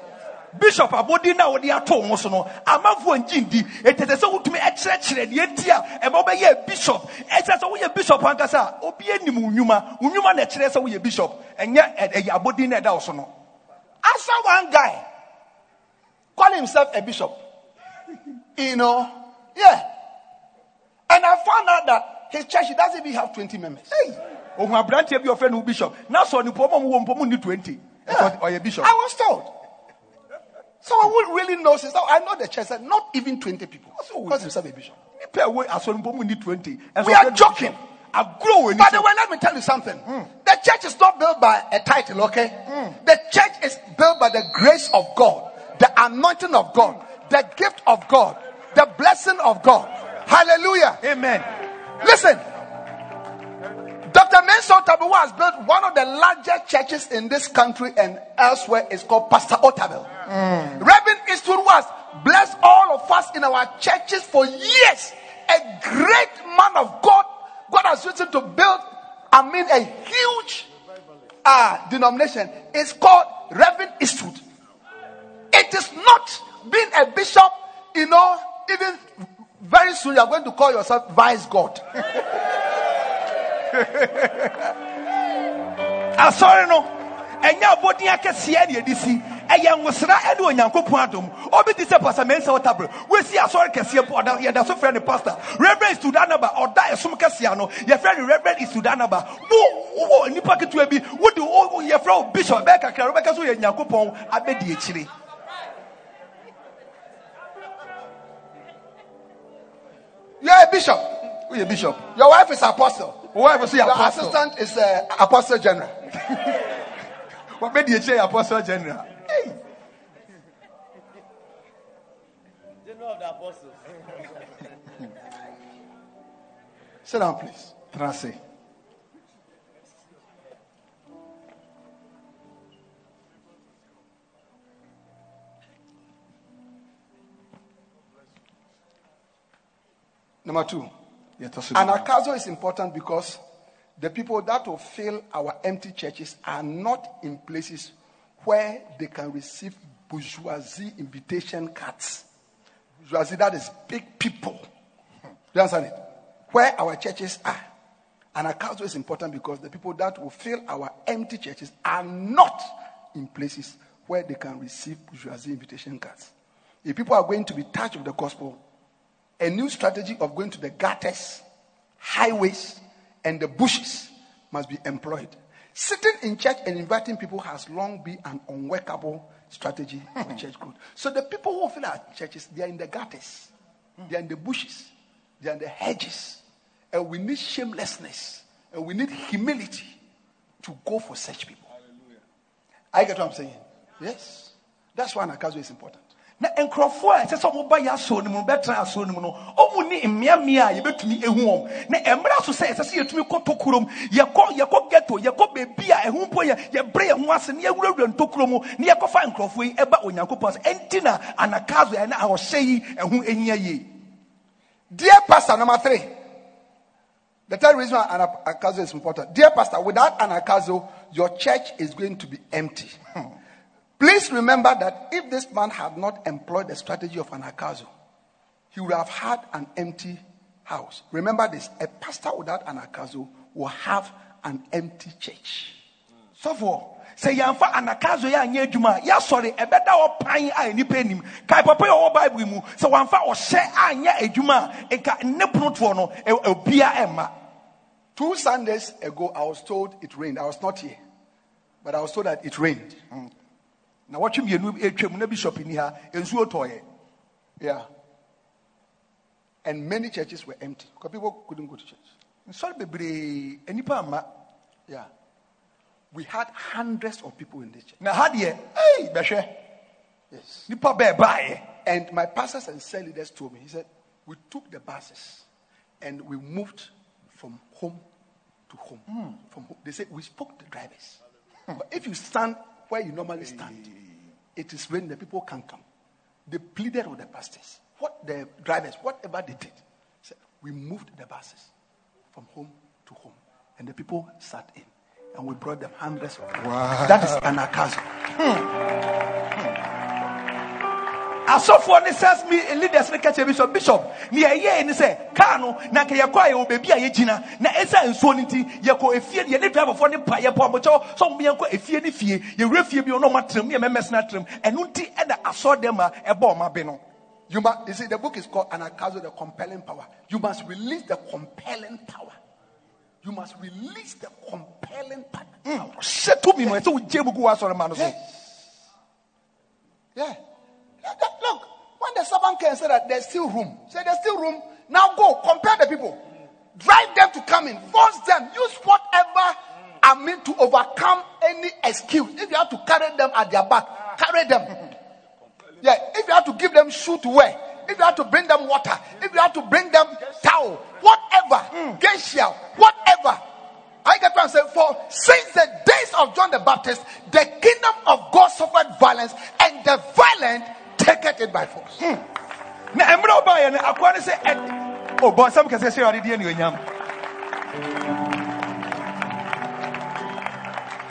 Bishop abɔden no a wode ato wo so no amanfoɔ ngye ndi. Ɛtɛ sɛ sɛ wotumi ɛkyerɛkyerɛ deɛ nti a ɛma wobɛyɛ bishop. Ɛsɛ sɛ woyɛ bishop ankasa a obi anim wo nnwuma. Wo nnwuma na ɛkyerɛ sɛ woyɛ bishop. Ɛnyɛ ɛyɛ abɔden no a ɛda wo so no. I saw one guy. Call himself a bishop. You know, yeah. And I found out that his church he doesn't even have 20 members. hey. Ohun aberanteɛ bi a ɔfrɛ no bishop. Na sɔ nipa ɔma mu wɔ mpɔ mu ni 20 because ɔyɛ bishop. I was told. Someone who really knows his I know the church said not even 20 people. Calls himself a bishop. nipa a ɛwɔ asɔre mpɔ mu ni 20 ɛnso We are joking. bishop. agorɔ wɔ ani By the way, let me tell you something. The church is not built by a title, okay? The church is built by the grace of God, the anointing of God, the gift of God, the blessing of God. Hallelujah. amen Listen. Dr. Mensa Otabil has built one of the largest churches in this country and elsewhere. It's called Pastor Otabil. Reverend Eastwood was blessed all of us in our churches for years. A great man of God. God has chosen to build, I mean, a huge uh, denomination. It's called Reverend Eastwood. It is not being a bishop, you know, even Very soon you are going to call yourself Vice God. asɔre no ɛnyɛ abɔden akɛseɛ ne yɛde si. Ɛyɛ nwosra ɛne onyankopɔn adom. Obi te sɛ pastor mensa wotabrɛ woasi asɔre kɛseɛ yɛda so frɛ ne pastor. Reverend studanaba ɔda ɛsom kɛseɛ no yɛfrɛ no reverend studanaba wo wowɔ nnipa ketewa bi wode wo- wo- yɛfrɛ wo bishop. Bɛɛ kakra wobɛka so yɛ nyankopɔn abɛdi akyire. You are a bishop. woyɛ bishop. Your wife is apostle. Wo wife so yɛ Your apostle assistant is uh, apostle general. What made you say apostle general Hey. General of the apostles. Sit down, please. tena ase Number two. Yɛtɔ so An bi. akazo is important because the people that will fill our empty churches are not in places where they can receive bourgeoisie invitation cards. Bourgeoisie, that is big people. Do you understand it? Where our churches are. An akazo is important because the people that will fill our empty churches are not in places where they can receive bourgeoisie invitation cards. If people are going to be touched with the gospel, a new strategy of going to the gutters, highways, and the bushes must be employed. Sitting in church and inviting people has long been an unworkable strategy for hmm. church growth. So the people who fill our churches, they are in the gutters, hmm. they are in the bushes, they are in the hedges. And we need shamelessness and we need humility to go for such people. Hallelujah. I get what I'm saying? Yes. That's why Nakazo is important. Na nkurɔfoɔ a ɛsɛ sɛ ɔmoba yɛ asɔre no mu no bɛtena asɔre no mu no ɔmu ne mmeammea a yɛbɛtumi ɛhu wɔn na ɛmmerɛ so sɛ ɛsɛ sɛ yɛtumi kɔ tokurom yɛkɔ yɛkɔ ghetto yɛkɔ baabi a ɛho mpo yɛ yɛbrɛ yɛn ho ase na yɛwurawura ntokuro mu na yɛkɔfa nkurɔfoɔ yi ɛba onyankopɔn sɛ ɛnti na anakazo ɛne ahɔhyɛ yi ɛho ɛhia yie Dear Pastor, number three. The third reason why anakazo is important. Dear Pastor, without an akazo, your church is going to be empty. Please remember that if this man had not employed the strategy of an akazo, he would have had an empty house. Remember this a pastor without an akazo will have an empty church. sɔfoɔ sɛ yɛmfa anakazo yɛ anyɛ adwuma a yɛasɔre ɛbɛda hɔ pan a nnipa anim kae papa a ɔwɔ bible mu sɛ wamfa ɔhyɛ anyɛ adwuma a nka nne ponotoɔ no obia ɛmma Two Sundays ago, I was told it rained. I was not here, but I was told that it rained. Mm. Na wɔtwe mmienu atwam na bishop ni ha nsuo tɔɔyɛ Yeah. And many churches were empty because people couldn't go to church. nsɔre bebree Yeah. We had hundreds of people in this church. na ha deɛ bɛhwɛ Yes. nnipa bɛɛ baeɛ And my pastors and cell leaders told me, he said, we took the buses and we moved from home to home. Hmm. From home. They said, we spoke to the drivers. but if you stand where you normally stand, it is when the people can come. They pleaded with the pastors, what the drivers, whatever they did. Said, we moved the buses from home to home. And the people sat in. And we brought them hundreds of people. That is an akazo. Asɔfoɔ ne sas mi leaders ne kakyɛ bishop bishop ne yɛyɛɛ ne sɛ kaa no na nka yɛkɔ a yɛwɔ baabi a yɛgyina na ɛsɛ nsuo no nti yɛkɔ efie yɛne driverfoɔ ne pa yɛpɔ abɔkyɛw sɛ ɔmo yɛnkɔ efie ne fie yɛwura fie bi ɔno ɔmo atram yɛ mɛmɛsena atram ɛno nti ɛna asɔre dɛm a ɛbɔ ɔmo abe no You must, you see, the book is called Anakazo, the compelling power. You must release the compelling power. You must release the compelling power. Mm. hyɛ tumi no ɛsɛ wogye mu gu w'asɔre ma no so Yeah. Yeah, that- Look, when the servant came and said that there's still room, say there's still room. Now go, compare the people, drive them to come in, force them, use whatever I mean to overcome any excuse. If you have to carry them at their back, carry them. Yeah, if you have to give them shoe to wear, if you have to bring them water, if you have to bring them towel, whatever, geisha, whatever. I get what I'm saying. For since the days of John the Baptist, the kingdom of God suffered violence, and the violent taketh it by force. Hmm. na mmerɛ ɔbaeɛ no akoa ne sɛ ɛ- o bɔnsɛm kɛsɛ sɛ awurade deɛ ne onyam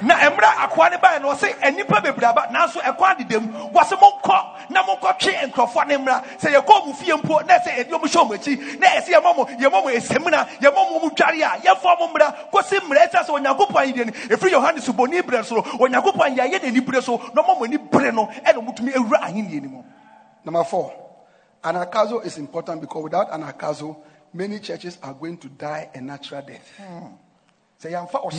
na mmerɛ akoa ne baeɛ no ɔse nnipa bebree aba. Nanso ɛkwan deda mu wɔse monkɔ. Na monkɔtwe nkurɔfoɔ ne mmra. Sɛ mu fie mpo na ɛsɛ yɛde ɔmo hyɛ ɔmo akyi. Na ɛsɛ yɛma mo yɛma mo ɛsɛmina yɛma mo mu dware a yɛmfa mo mmra. Kɔsi mmerɛ ɛsɛ sɛ onyankopɔn no. Ɛfiri yohane subɔni berɛ so no onyankopɔn yɛayɛ bere so na ɔma mo ani bere no ɛna motumi awura ahenniɛ no mu. Number four, anakazo is important because without anakazo, many churches are going to die a natural death. ɔhyɛ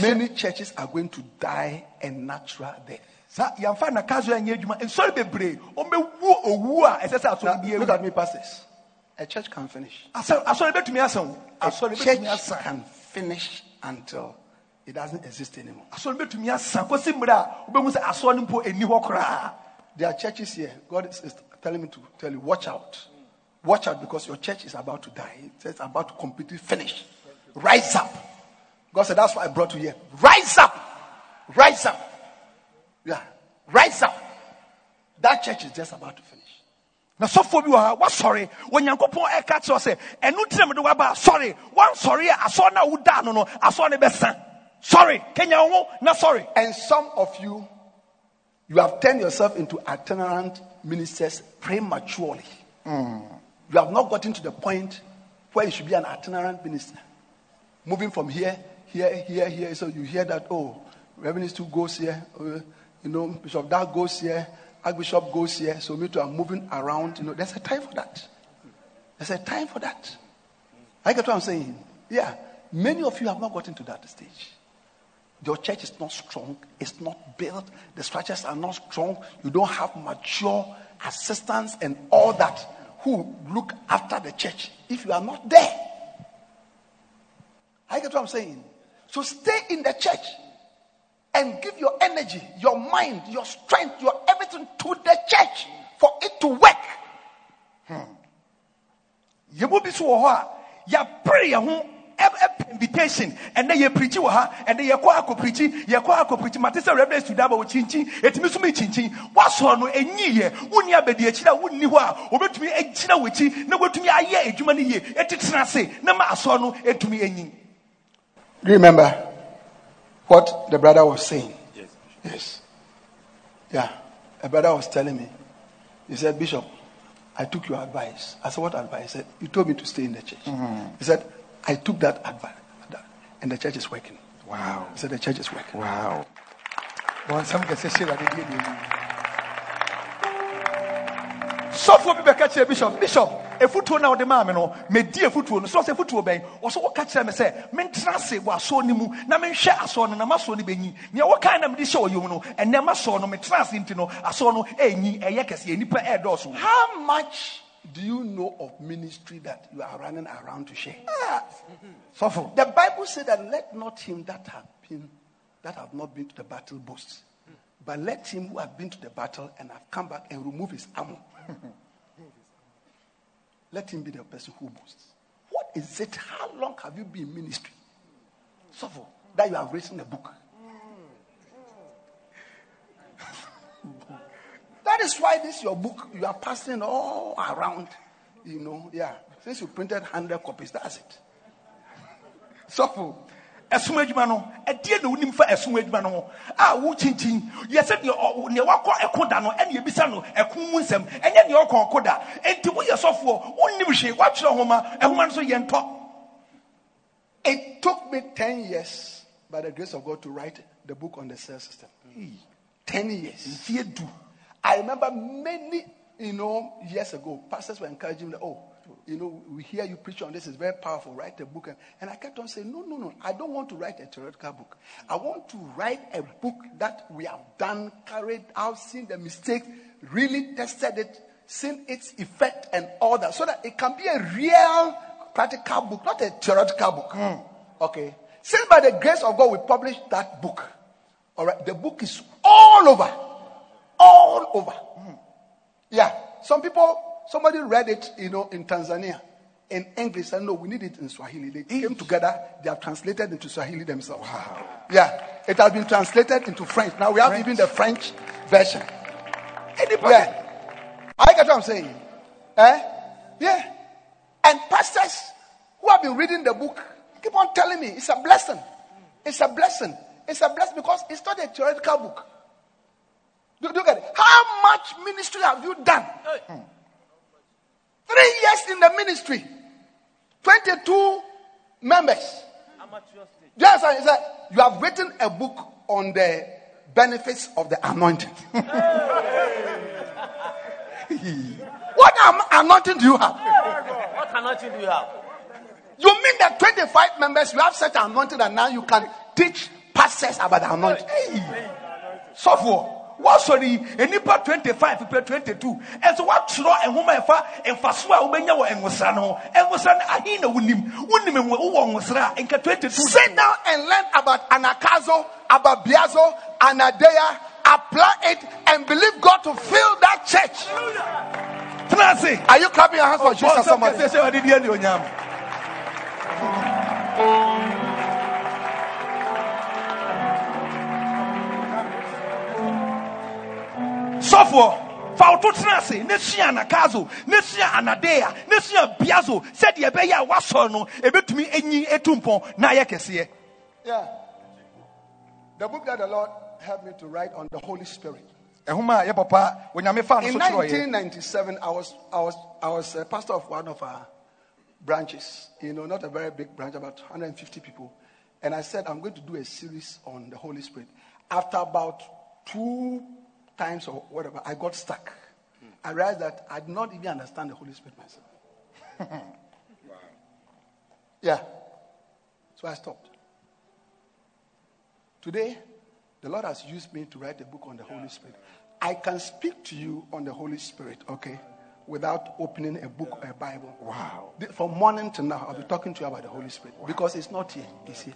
Many churches are going to die a natural death. saa yɛmfa nakaso anyɛ adwuma nsɔre bebree ɔmbɛwu owu a ɛsɛ sɛ Now, asɔre bi look at me, pastors. A church can finish. Asɔ- asɔre bɛtumi asa o A church can finish until it doesn't exist anymore. asɔre bɛtumi asa kɔsi mmerɛ a wobɛhu sɛ asɔre no mpo ɛni There are churches here. God is, is telling me to tell you, watch out. Watch out because your church is about to die. It's about to completely finish. Rise up. God said, That's why I brought you here. Rise up. Rise up. Yeah. Rise up. That church is just about to finish. na sɔfoɔ bi wɔ ha wasɔre onyankopɔn ɛka kyerɛ sɛ ɛno ntina mede waba sɔre sorry, a asɔre no a wodaa no no asɔre no bɛsa sɔre kenya wo ho na sorry? And some of you, you have turned yourself into itinerant ministers prematurely. Hmm. You have not gotten to the point where you should be an itinerant minister. Moving from here, here, here, here. So you hear that, oh, Reverend two goes here, uh, you know, Bishop that goes here, Archbishop goes here. So me too, I'm moving around. You know, there's a time for that. There's a time for that. I get what I'm saying. Yeah. Many of you have not gotten to that stage. Your church is not strong, it's not built, the structures are not strong, you don't have mature assistants and all that who look after the church if you are not there. I get what I'm saying. So stay in the church and give your energy, your mind, your strength, your everything to the church for it to work. Hmm. yɛbɔ bi so wɔ hɔ a yɛapere yɛn ho invitation. Ɛnɛ yɛpirikyi wɔ ha ɛnɛ yɛkɔ akɔpirikyi yɛkɔ akɔpirikyi mate sɛ reverend studaba wɔ kyinkyin ɛtumi so mi kyinkyin. Woasɔre no ɛnyi yɛ. Wonni abɛdi akyiri a wonni hɔ a wɔbɛtumi agyina w'akyi na wɔatumi ayɛ adwuma no yie. Ɛtetena ase na ma asɔre no ɛtumi anyin Do you remember what the brother was saying? Yes. Yes. Yeah. A brother was telling me. He said, Bishop, I took your advice. I said, What advice? He said, You told me to stay in the church. Mm-hmm. He said, I took that advice. And the church is working. wow He said, The church is working. wow bɔnsɛm kɛsɛ hyɛ awurade deɛ deɛ sɔfoɔ bi bɛka kyerɛ bishop bishop efutuo na ɔde maa mi no medi efutuo no. Sɔsɛ efutuo bɛn? Ɔsɔ wɔka kyerɛ mi sɛ mentena ase wɔ asɔɔ no mu na menhwɛ asɔɔ no na ma asɔɔ no bɛnyi nea wɔkan na mede hyɛ ɔyom no ɛnɛ ma asɔɔ no metena ase nti no asɔɔ no ɛnyi ɛyɛ kɛseɛ nipa ɛɛdɔɔso. How much do you know of ministry that you are running around to share? Ah! sɔfo. The Bible said that let not him that have been that have not been to the battle boast, but let him who have been to the battle and have come back and remove his armor. let him be the person who boasts. What is it? How long have you been in ministry? So that you have written a book. that is why this your book you are passing all around. You know, yeah. Since you printed hundred copies, that's it. sɔfo ɛsom adwuma no ɛdeɛ na wonim fa ɛsom adwuma no ho? A wo kyinkyin yɛsɛ deɛ wakɔ ɛko da no ɛne yɛbisa no ɛko mu nsɛm ɛnyɛ deɛ ɔkɔ ɔko da. Enti woyɛ sɔfoɔ wonnim hwee woatwerɛ nhoma ɛhoma no so yɛntɔ It took me 10 years, by the grace of God, to write the book on the cell system. 10 years. I remember many, you know, years ago, pastors were encouraging me, oh, you know, we hear you preach on this, it's very powerful, write a book. And, and I kept on saying, no, no, no, I don't want to write a theoretical book. I want to write a book that we have done, carried out, seen the mistakes, really tested it, seen its effect and all that, so that it can be a real practical book, not a theoretical book. Hmm. Okay. Since by the grace of God we published that book, all right, the book is all over, all over. Hmm. Yeah. Some people, somebody read it, you know, in Tanzania in English and no, we need it in Swahili. They came together, they have translated into Swahili themselves. Yeah. It has been translated into French. Now we have even the French version. anybody Yeah. I get what I'm saying. Eh? Yeah. And pastors who have been reading the book keep on telling me it's a blessing. It's a blessing. It's a blessing because it's not a theoretical book. Do, do you get it? How much ministry have you done? Hmm. Three years in the ministry, 22 members. Like he said, you have written a book on the benefits of the anointing. what am- anointing do you have? What anointing do you have? You mean that 25 members, you have such anointing that now you can teach pastors about the anointing? So sɔfoɔ wasɔre yi nnipa 25 pɛ 22 ɛnso woatwerɛ nwoma ɛfa mfaso a wobɛnya wɔ nwosra no ho nwosra no ahe na wonim wonim wowɔ nwosra a nka 22 Sit down and learn about anakazo, about biazo, anadeia, apply it and believe God to fill that church. tena ase Are you clapping your hands for Jesus? Somebody. Sɔfoɔ fa wo to tena ase ne sua anakazo ne sua anadeia ne sua biazo sɛdeɛ ɛbɛyɛ a woasɔre no ɛbɛtumi anyi ɛtu mpɔn na ayɛ kɛseɛ Yeah. The book that the Lord helped me to write on the Holy Spirit. ɛhoma a papa onyame fa In 1997, I was, I was, I was a pastor of one of our branches. You know, not a very big branch, about 150 people. And I said, I'm going to do a series on the Holy Spirit. After about two times or whatever, I got stuck. I realized that I did not even understand the Holy Spirit myself. wow. Yeah. So I stopped. Today, the Lord has used me to write a book on the Holy Spirit. I can speak to you on the Holy Spirit, okay, without opening a book or a Bible. Wow. From morning to now, I'll be talking to you about the Holy Spirit because it's not here, it's here.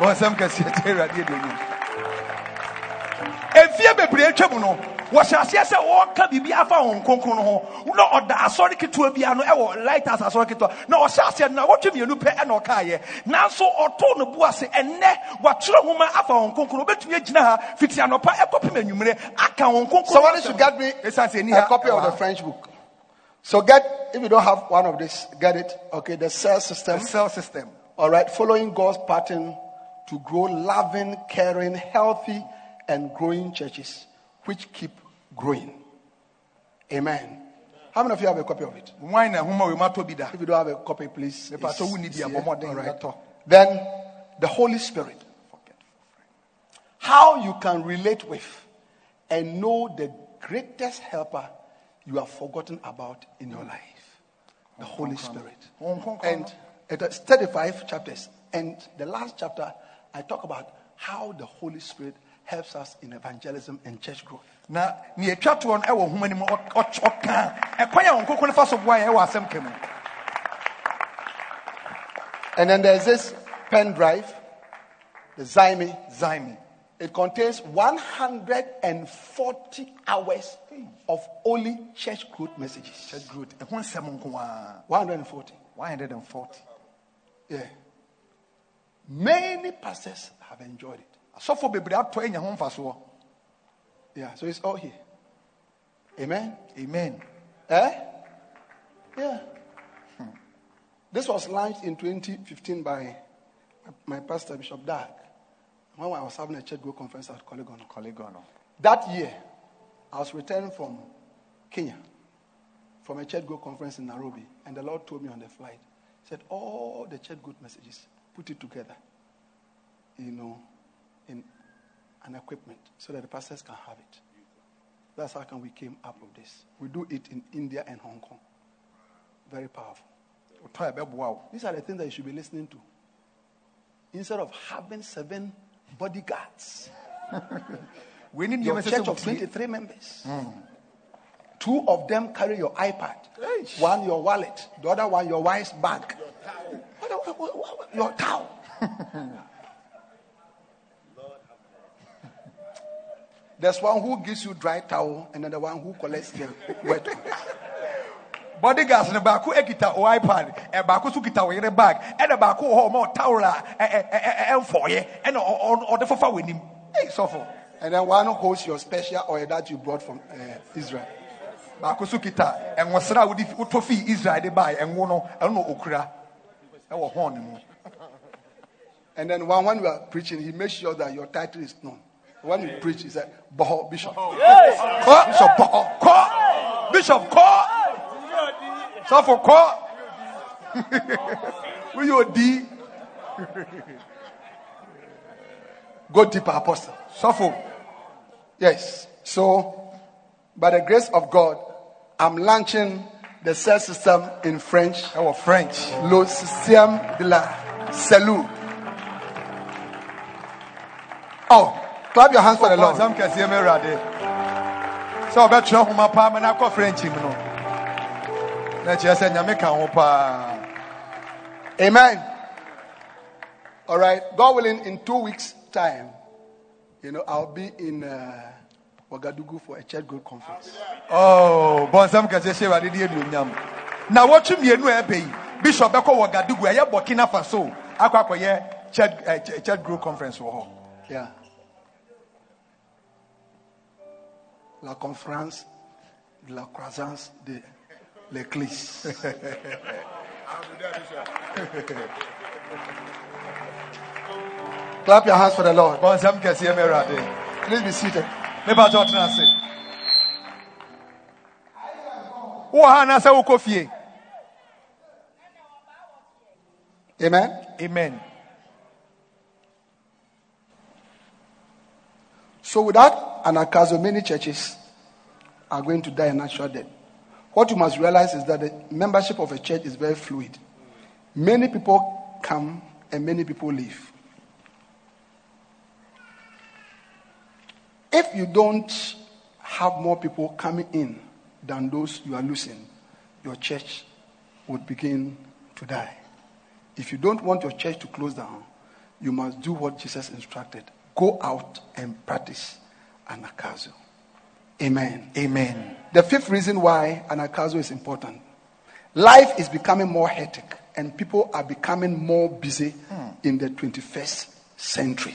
Bɔnsɛm kɛseɛ hyɛ awurade deɛ anuonyam bɔnsɛm kɛseɛ hyɛ awurade anuonyam mfie bebree atwa mu no wɔhyɛ aseɛ sɛ wɔreka biribi afa wɔn kronkron no ho na ɔda asɔre ketewa bia no ɛwɔ lighters asɔre ketewa na ɔhyɛ aseɛ no na wɔtwe mmienu pɛ ɛna ɔkaeɛ nanso ɔtoo no bu ase ɛnnɛ watwerɛ nwoma afa wɔn kronkron obɛtumi agyina ha fiti anɔpa ɛkɔpem anwummerɛ aka wɔn kronkron Somebody should get me a copy of the French book. So get, if you don't have one of this, get it. Okay, the cell system. The cell system. All right, following God's pattern to grow loving, caring, healthy, and growing churches, which keep growing. Amen. How many of you have a copy of it? wan na ɛhoma wei mu atɔ bi da If you don't have a copy, please. It's- it's here. bɔ mmɔden All right. Then the Holy Spirit. How you can relate with and know the greatest helper you have forgotten about in your life. The Holy Spirit. And it is 35 chapters. And the last chapter, I talk about how the Holy Spirit helps us in evangelism and church growth. na nea atwa toɔ no ɛwɔ nhoma no mu ɔ- ɔ- ɔka ɛkwan a wɔn koko no fa so boa yɛn ɛwɔ asɛm And then there's this pen drive, the Zyme. Zyme. It contains 140 hours of only church growth messages. church growth ɛho nsɛm nko a 140. 140 Yeah. Many pastors have enjoyed it. So for Bible, asɔfoɔ bebree atɔ anya ho mfasoɔ Yeah, so it's all here. Amen. amen Eh? Yeah. This was launched in 2015 by my pastor, Bishop Dag, when I was having a church growth conference at Collegon. Kolegano. That year, I was returning from Kenya from a church growth conference in Nairobi, and the Lord told me on the flight, He said, All the church growth messages, put it together, you know, in an equipment so that the pastors can have it. That's how come we came up with this. We do it in India and Hong Kong. Very powerful. wotɔ a ɛbɛboa wo These are the things that you should be listening to. Instead of having seven bodyguards. wei ne Your nneɛma ɛsɛ sɛ church of 23 members. Two of them carry your iPad, one your wallet, the other one your wife's bag. Your towel. There's one who gives you dry towel, and then the one who collects the wet bodyguards no baako kita o ipad baako so kita yere bag ɛna baako wɔ hɔ ɔma ɔtaworo a ɛ- ɛ- ɛmfɔɔyɛ ɛna ɔ- ɔ- ɔde fofa w'anim ei sɔfo And then one holds your special oil that you brought from uh, Israel. baako so kita ɛnwosra a wotɔ fii israel de baa ɛnwo no ɛno na ɛwɔ hɔn no mu And then one, when you are preaching, he makes sure that your title is known. When you preach, he said, Boho Bishop. Kɔ Bishop bɔ kɔ Bishop kɔ sɔfo kɔ. Will you D? Go deeper, Apostle. Sɔfo. Yes. So, by the grace of God, I'm launching the cell system in French. Ɛwɔ French. Le système de la cellule. Oh, clap your hands for the Lord. Bɔnsɛm kɛseɛ mɛ Awurade. Sɛ ɔbɛtwerɛ nhoma paa mɛ n'akɔ French mu no. Na kyerɛ sɛ nyame ka ho paa. Amen. All right. God willing, in two weeks' time, you know, I'll be in uh, Ouagadougou for a church growth conference. Oh, hyɛ Awurade de anuonyam. Na mmienu a ɛbɛ yi, Bishop bɛkɔ wɔ Gadugu, ɛyɛ Burkina Faso, akɔ akɔyɛ church eh, church growth conference. Yeah. La conférence de la croissance de l'église. Clap your hands for the Lord. Bɔnsɛm kɛseɛ mɛ Awurade. Please be seated. Sɛ ɔtena ase. Wowɔ ha anaasɛ wokɔ fie? Amen. Amen. So without an Akazo, many churches are going to die a natural death. What you must realize is that the membership of a church is very fluid. Many people come and many people leave. If you don't have more people coming in than those you are losing, your church would begin to die. If you don't want your church to close down, you must do what Jesus instructed. Go out and practice anakazo. Amen. Amen. The fifth reason why anakazo is important. Life is becoming more hectic and people are becoming more busy hmm. in the 21st century.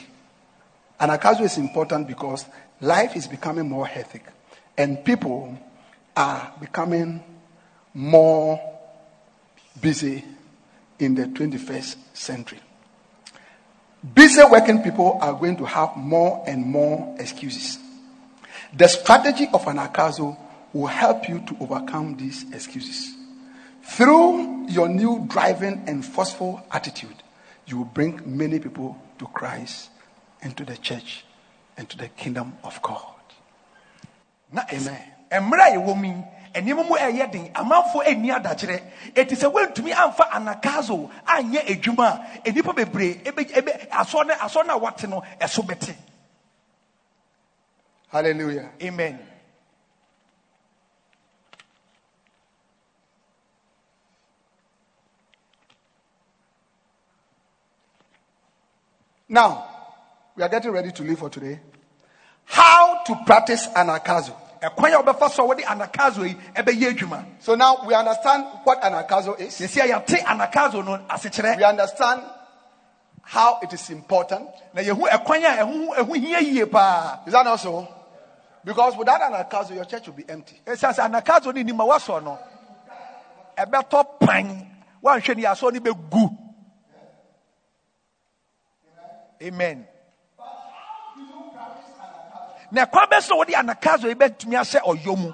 Anakazo is important because life is becoming more hectic and people are becoming more busy in the 21st century. Busy working people are going to have more and more excuses. The strategy of an akazo will help you to overcome these excuses. Through your new driving and forceful attitude, you will bring many people to Christ and to the church and to the kingdom of God. Na Amen. a yɛwɔ mu yi, nneɛma mu ɛyɛ den amanfoɔ ani adakyerɛ ɛti sɛ woantumi amfa anakazo anyɛ adwuma a nnipa bebree ebe- ebe- asɔ no asɔ no a wɔte no ɛso bɛte Hallelujah. amen Now, we are getting ready to leave for today. How to practice anakazo. ɛkwan a wobɛfa so a wode anakazo yi ɛbɛyɛ adwuma So now we understand what anakazo is. yɛsi a yɛate anakazo no asekyerɛ We understand how it is important. na yɛhu ɛkwan a ɛho ɛho hia Is that not so? Because without anakazo, your church will be empty. ɛsiane sɛ anakazo no nima woasɔ no ɛbɛtɔ pan woanhwɛ ne yɛasɔ no bɛgu amen na ɛkwan bɛ sɛ wode anakazo yi bɛtumi ahyɛ ɔyɔ mu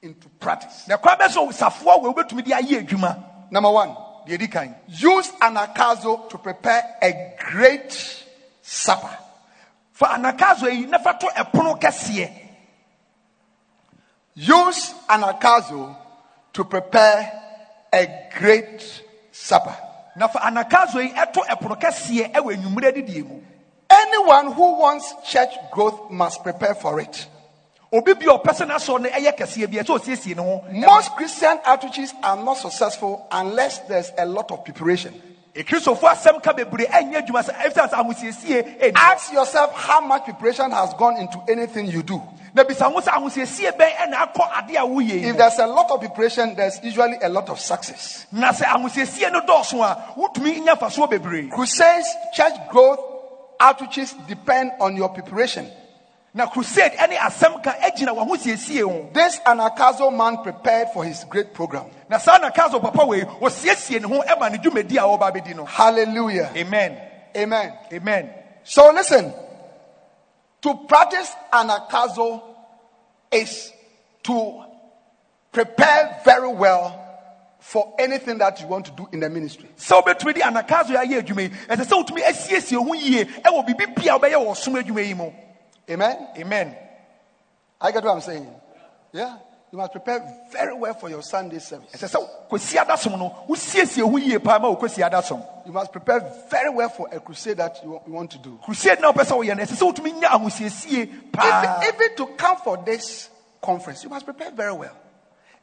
Into practice. na ɛkwan bɛ sɛ safoa wei wobɛtumi de ayɛ adwuma Number one, deɛ ɛdi kan use anakazo to prepare a great supper. fa anakazo yi na fa to ɛpono kɛseɛ Use anakazo to prepare a great supper. na fa anakazo yi ɛto ɛpono kɛseɛ ɛwɔ anwummerɛ didie mu Anyone who wants church growth must prepare for it. obi bi a ɔpɛ sɛ n'asɔ no ɛyɛ kɛseɛ bi ɛsɛ ɔsiesie ne ho Most Christian outreaches are not successful unless there's a lot of preparation. ekristofo asɛm ka bebree ɛnyɛ adwuma sɛ ɛfisɛ sɛ ahosiesie ɛni Ask yourself how much preparation has gone into anything you do. na bisa ho sɛ ahosiesie bɛn ɛna akɔ ade a woyɛ yi If there's a lot of preparation, there's usually a lot of success. na sɛ ahosiesie no dɔɔso a wotumi nya fasoɔ bebree Crusades, church growth, outreaches depend on your preparation. na crusade ne asɛm ka gyina wɔn ho siesie ho This Anakazo man prepared for his great program. na saa na kaso papa wei wɔsiesie ne ho ma ne dwumadi a wɔba bɛdi no Hallelujah. amen Amen. amen So listen, to practice Anakazo is to prepare very well for anything that you want to do in the ministry. sɛ wobɛtumi de anakaso yɛ ayɛ adwuma yi ɛsɛ sɛ wotumi asiesie ho yie ɛwɔ biribi bia a wobɛyɛ wɔ som adwuma yi mu Amen. amen I get what I'm saying. Yeah. You must prepare very well for your Sunday service. ɛsɛ sɛ kɔsi adasom no wosiesie ho yie paa ma wokɔsi adasom You must prepare very well for a crusade that you, you want to do. crusade na wopɛ sɛ woyɛ no ɛsɛ sɛ wotumi nya ahosiesie paa Even, even to come for this conference, you must prepare very well.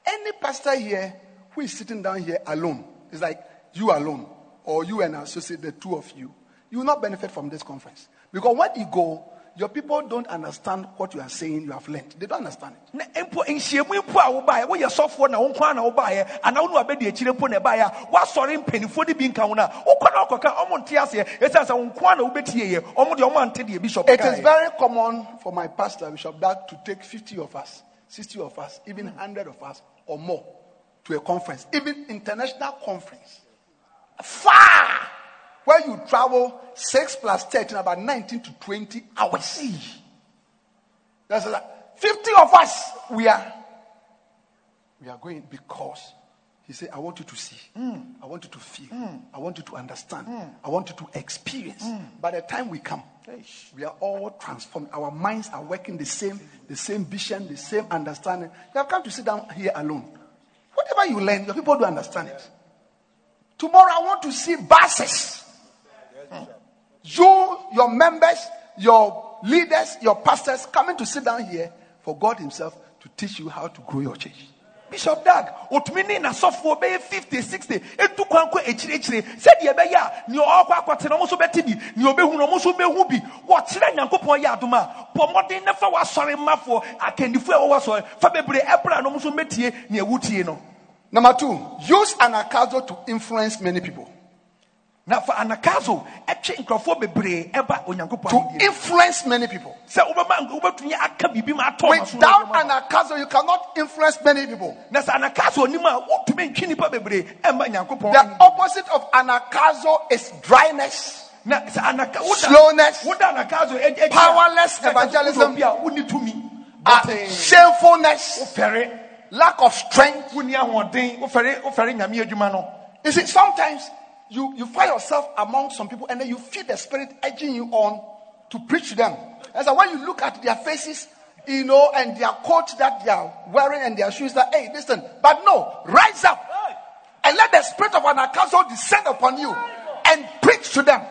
Any pastor here who is sitting down here alone, it's like you alone, or you and associate, the two of you, you will not benefit from this conference. Because when you go, your people don't understand what you are saying, you have learned. They don't understand it. na mpo nhyiamu mpo a wobaeɛ. Woyɛ sɔfoɔ na wo nkwa na wobaeɛ. Anaa wo ne wabɛdi akyire mpo na ɛbaeɛ a woasɔre mpanimfoɔ no bi nka ho no a wokɔ na wokɔka ɔmo nte aseɛ. Ɛsiane sɛ wo nkwa na wobɛtieɛ ɔmo deɛ ɔmo ante deɛ bishop It is very common for my pastor, Bishop Dag, to take 50 of us, 60 of us, even 100 of us or more to a conference, even international conference. Far! Where you travel 6 plus 13, about 19 to 20 hours. That's like 50 of us, we are. We are going because he said, I want you to see. Hmm. I want you to feel. Hmm. I want you to understand. Hmm. I want you to experience. By the time we come, we are all transformed. Our minds are working the same, the same vision, the same understanding. You have come to sit down here alone. Whatever you learn, your people don't understand it. Tomorrow I want to see buses. Hmm. You, your members, your leaders, your pastors coming to sit down here for God Himself to teach you how to grow your church. bishop dag otumi ne n'asɔfoɔ bɛyɛ 50 60 etu kwan kɔ akyirikyiri sɛdeɛ ɛbɛyɛ a nea ɔkɔ akɔte no ɔmo nso bɛte bi nea ɔbɛhu no ɔmo nso bɛhu bi wɔkyerɛ nyankopɔn yɛ adom a bɔ mmɔden ne fa w'asɔre mmafoɔ akandifoɔ a w'asɔre fa bebree ɛbra no ɔmo nso mɛtie nea ɛwu no Number two, use anakazo to influence many people. na fa anakaso ɛtwe nkurɔfoɔ bebree ɛba onyankopɔn To influence many people. sɛ wobɛma wobɛtumi aka biribi ma atɔ Without no adwuma. anakazo, you cannot influence many people. na sɛ anakaso onim a wotumi ntwe nnipa bebree ɛmba nyankopɔn The opposite of an anakazo is dryness. na sɛ anaka Slowness, woda anakaso ag- ag- powerless evangelism, wodɔ bi a wonni tumi uh, shamefulness, lack of strength. wonni ahoɔden wofɛre wofɛre nyame adwuma no You see, sometimes you, you find yourself among some people and then you feel the spirit edging you on to preach to them. And so when you look at their faces, you know, and their coat that they are wearing and their shoes, that hey, listen, but no, rise up and let the spirit of anakazo descend upon you and preach to them.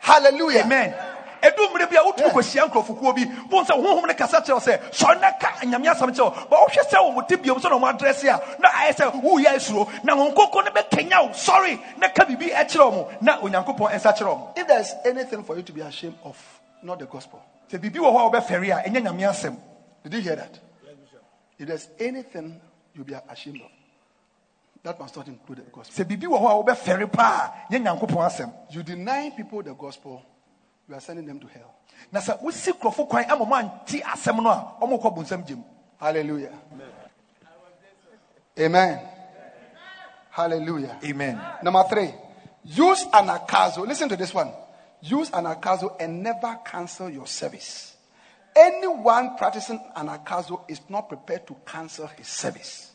Hallelujah. amen ɛdu bi a wotumi kɔhyia nkurɔfokuo bi. Wohu sɛ honhom no kasa kyerɛ wo sɛ sɔre na ka nyame asɛm kyerɛ wo. Wohwɛ sɛ wɔ mo te biom sɛ na ɔmo adrɛse a na ayɛ sɛ woyɛ asuro na honkoko no bɛkanya wo. Sɔre na ka biribi ɛkyerɛ mo na onyankopɔn ɛnsa kyerɛ mo. If there's anything for you to be ashamed of, not the gospel. sɛ biribi wɔ hɔ a wobɛfɛre a ɛnyɛ nyame asɛm. Did you hear that? If there's anything you'll be ashamed of, that must not include the gospel. sɛ biribi wɔ hɔ a wobɛfɛre paa nyɛ You deny people the gospel, you are sending them to hell. na sɛ wosi kurɔfo kwan ama mo ante asɛm no a ɔmokɔ bonsam gyem Hallelujah. Amen. Hallelujah. amen Number three, use anakazo. Listen to this one. Use anakazo and never cancel your service. Anyone practicing anakazo is not prepared to cancel his service.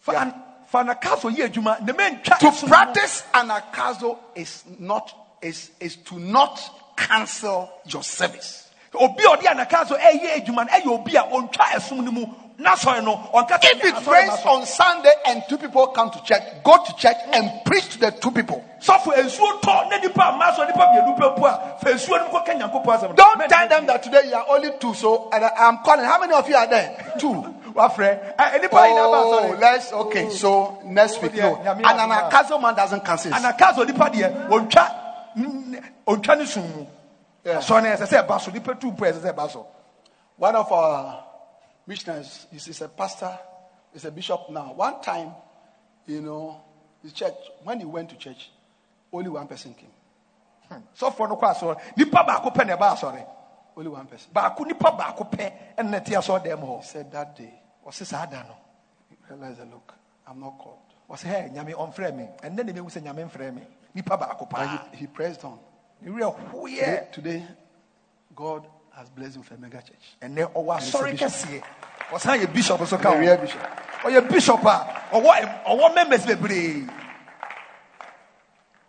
fa Yeah. an- fa anakaso yɛ adwuma na mantwa To practice anakazo is not is is to not cancel your service. obi a ɔde anakaso ɛyɛ adwuma no ɛyɛ obi a ɔntwa ɛsom no mu n'asɔre no ɔnka sɛ If it rains on Sunday and two people come to church, go to church and preach to the two people. sɔfo nsuo tɔ ne nipa a mma sɔ nipa mmienu pɛ mpo a fa nsuo no mu kɔka nyankopɔn asɛm no. Don't tell them that today you are only two. So and I- I'm calling. How many of you are there? Two. Eh, eh, nipa yi na ba Oh, asɔre let's okay. Oh. So next week, no. Yeah, And yeah, an yeah. Akazo man doesn't cancel. Anakaso nipa deɛ ɔntwa n- ɔntwa ne sum mu. Asɔre no ɛsɛ sɛ ɛba so nipa tu mpo ɛsɛ sɛ ɛba so. One of our missionaries is, is a pastor, is a bishop now. One time, you know, the church when he went to church, only one person came. Hmm. sɔfoɔ no kɔ asɔre nipa baako pɛ na ɛba asɔre Only one person. baako nipa baako pɛ ɛna na ɛte asɔɔdan mu He said that day, ɔsi saa da no. He realized that, look, I'm not called. ɔsi hɛ nyame ɔnfrɛ mi ɛnɛ na emewu sɛ nyame nfrɛ mi nipa baako paa he, he pressed on. Today, today, God has blessed him with a mega church. ɛnɛ ɔwɔ he's a asɔre bishop. kɛseɛ ɔsan yɛ bishop A ho real bishop. ɔyɛ bishop a ɔwɔ ɔwɔ members bebree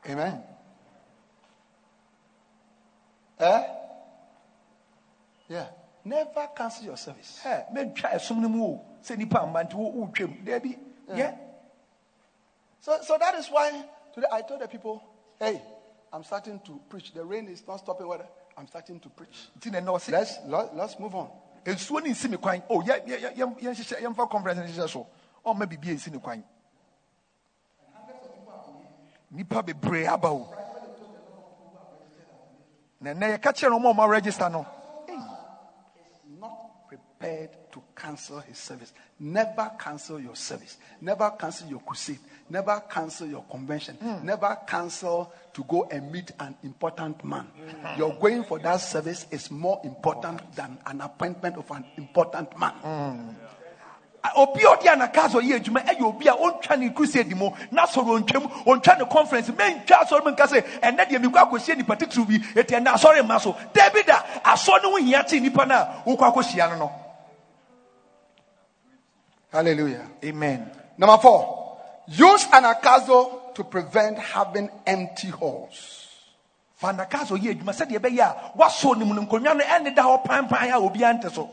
Amen. Eh? Yeah. Never cancel your service. ɛ mɛntwa ɛsum no mu o sɛ nipa mma nti wo wotwam dɛbi yɛ So, so that is why today I told the people, hey, I'm starting to preach. The rain is not stopping. Whether I'm starting to preach. na Let's let, let's move on. nsuo ne nsi mi kwan o yɛ yɛ yɛ yɛn hyehyɛ yɛn fa conference ne hyehyɛ so ɔmma bibi nsi ne kwan nipa bebree aba o na ɛnɛ yɛka kyerɛ no ɔmo a ɔmo register no Not prepared to cancel his service. Never cancel your service. Never cancel your crusade. Never cancel your convention. Hmm. Never cancel to go and meet an important man. Your going for that service is more important than an appointment of an important man. Hmm. obi a ɔde anaka so yɛ adwuma ɛyɛ obi a ɔntwa ne crusade mu na sɔrɔ ɔntwam ɔntwa ne conference mɛntwa asɔre mu nka sɛ ɛnɛ deɛ mekɔ akɔhyia nipa titiriw bi ɛti ɛnɛ asɔre ma so dabi da asɔre no ho hia kye nipa no a wokɔ akɔhyia no no Hallelujah. amen Number four, use anakazo to prevent having empty halls. fa anaka so yɛ adwuma sɛdeɛ ɛbɛyɛ a wasɔ ne mu no nkonnwa no ɛne da hɔ panpan a obiara nte so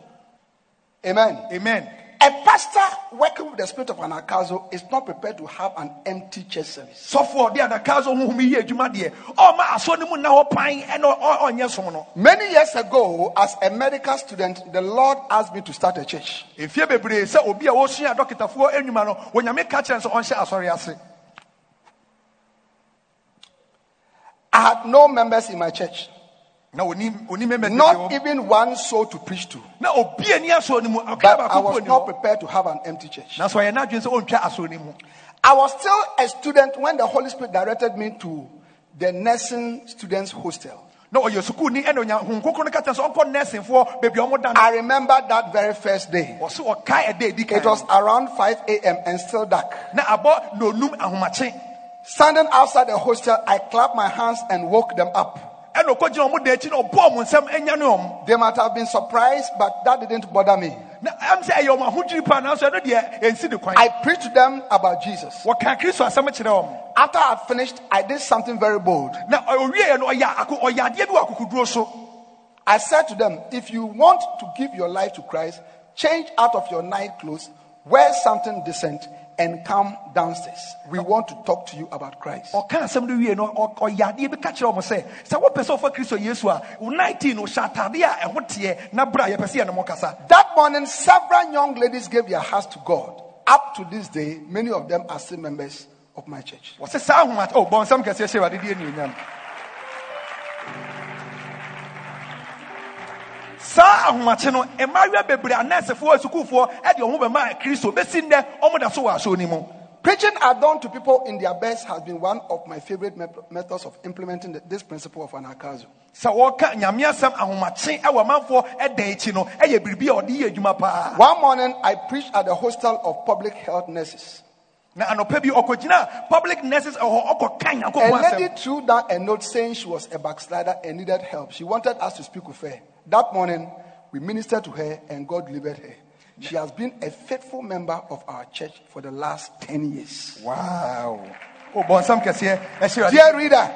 Amen. amen A pastor working with the spirit of anakazo is not prepared to have an empty church service. sɔfoɔ ɔde anaka so honhom yɛ adwuma deɛ ɔma asɔ ne mu nna hɔ pan ɛna ɔ- ɔnyɛ som no Many years ago, as a medical student, the Lord asked me to start a church. ɛfie bebree sɛ obi a wɔsua dɔkitafoɔ anwuma no onyame ka kyerɛ no sɛ ɔnhyɛ asɔre ase I had no members in my church, not even one soul to preach to. na obi ani asɔ ne mu But I was not prepared to have an empty church. nanso ɔyɛ n'adwene sɛ ɔntwa asɔ ne I was still a student when the Holy Spirit directed me to the nursing students' hostel. na ɔyɛ sukuuni ɛna onya hon kokoro no ka kyerɛ sɛ ɔnkɔ nɛɛsinfoɔ baabi a ɔmo da no I remember that very first day. ɔso ɔkae ɛda edi kan It was around 5 a.m. and still dark. na abɔ na onum ahomakye Standing outside the hostel, I clapped my hands and woke them up. Ɛna ɔkɔgyina ɔmo da akyi na ɔbɔ ɔmo nsɛm ɛnya ne ɔmo They might have been surprised, but that didn't bother me. na ɛm sɛ ɛyɛ ɔmo ahodwiri paa nanso ɛno deɛ ɛnsi ne kwan I preached to them about Jesus. wɔka kristo asɛm kyerɛ ɔmo After I had finished, I did something very bold. na ɔwieɛ no ɔyɛ ako ɔyɛ adeɛ bi wɔ akokoduro so I said to them, if you want to give your life to Christ, change out of your night clothes, wear something decent, and come downstairs. We oh. want to talk to you about Christ. ɔka asɛm no wie no ɔyɛ adeɛ bi ka kyerɛ ɔmo sɛ sɛ wopɛ sɛ ɔfa kristo yesu a 19 no hyɛ atadeɛ a ɛho teɛ na bra yɛpɛ sɛ yɛne mo kasa That morning, several young ladies gave their hearts to God. Up to this day, many of them are still members of my church. wɔsɛ saa ahoma oh, bɔnsɛm kɛseɛ hyɛ wade deɛ anuonyam saa ahomakye no mmaayewa bebree anɛɛsefoɔ asukuufoɔ ɛde ɔmo bɛma kristo bɛsi nnɛ ɔmo da so wɔ no mu Preaching alone to people in their best has been one of my favorite methods of implementing the- this principle of anakazo. sɛ wɔka nyame asɛm ahomakye ɛwɔ amanfoɔ ɛda akyi no ɛyɛ biribi a ɔde yɛ adwuma paa One morning, I preached at the hostel of public health nurses. na anɔpa bi ɔkɔgyina public nurses ɛwɔ hɔ ɔkɔka A lady threw down a note saying she was a backslider and needed help. She wanted us to speak with her. That morning, we ministered to her and God delivered her. She has been a faithful member of our church for the last 10 years. wow oh, bɔnsɛm kɛseɛ eh, ɛhyɛ wade Dear reader,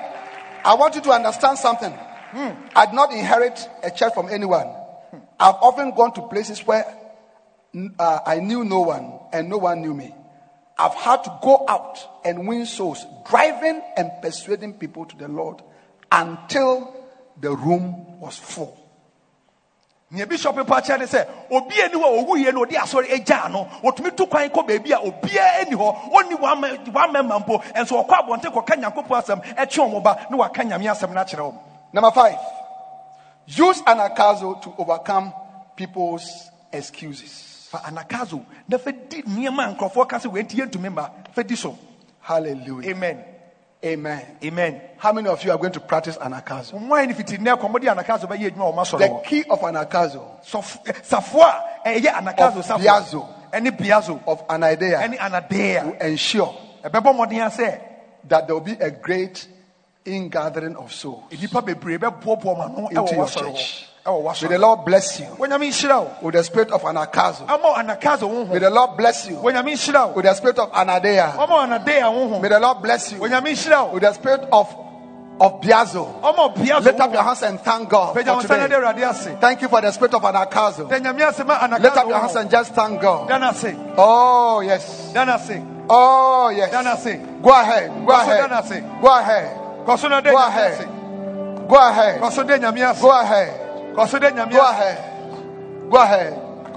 I want you to understand something. Hmm. I did not inherit a church from anyone. Hmm. I've often gone to places where uh, I knew no one and no one knew me. I've had to go out and win souls, driving and persuading people to the Lord until the room was full. Nea bishop pa kyerɛ ne sɛ obi ani hɔ ɔwuiɛ no ɔde asɔre agyaa no wɔtumi to kwan kɔ baabi a obiara ani hɔ. Ɔnni wamɛma mpo. Ɛnso ɔkɔ abɔnten kɔka nyankopɔn asɛm ɛtwe ɔmo ba na waka nyame asɛm no akyerɛ ɔmo Number five, use anakazo to overcome people's excuses. fa anakazo. Na fa di nneɛma a nkurɔfoɔ ka sɛ wɔanti yɛntumi mma. Fa di so. Hallelujah. amen Amen. amen How many of you are going to practice anakazo? mwan ne fiti nnɛ kɔmmɔde anakazo bɛyɛ adwuma wɔ ma sɔrɔ The key of anakazo eh, safoa a ɛyɛ anakazo Of safoa biazo. of anadeia ɛne anadeia will ensure ɛbɛbɔ mmɔden a sɛ that there will be a great ingathering of souls. nnipa bebree bɛboaboa ma no Into your church. Ɛwɔ May the Lord bless you wɔnyame nhyira wo with the spirit of anakazo. ama anakazo wo May the Lord bless you wɔnyame nhyira wo with the spirit of anadeia. ɔma anadeia wo ho May the Lord bless you wɔnyame nhyira wo with the spirit of of biazo. Lift up your hands and thank God for nsa na de today. Thank you for the spirit of anakazo. da nyame ase ma Lift up your hands and just thank God. da no ase Oh yes. da no ase Oh yes. Go ahead. Go Kɔ so da no ahead. Go ahead. Go ahead. Go ahead. kɔ so de nyame ase Go ahead. Go ahead. Go ahead.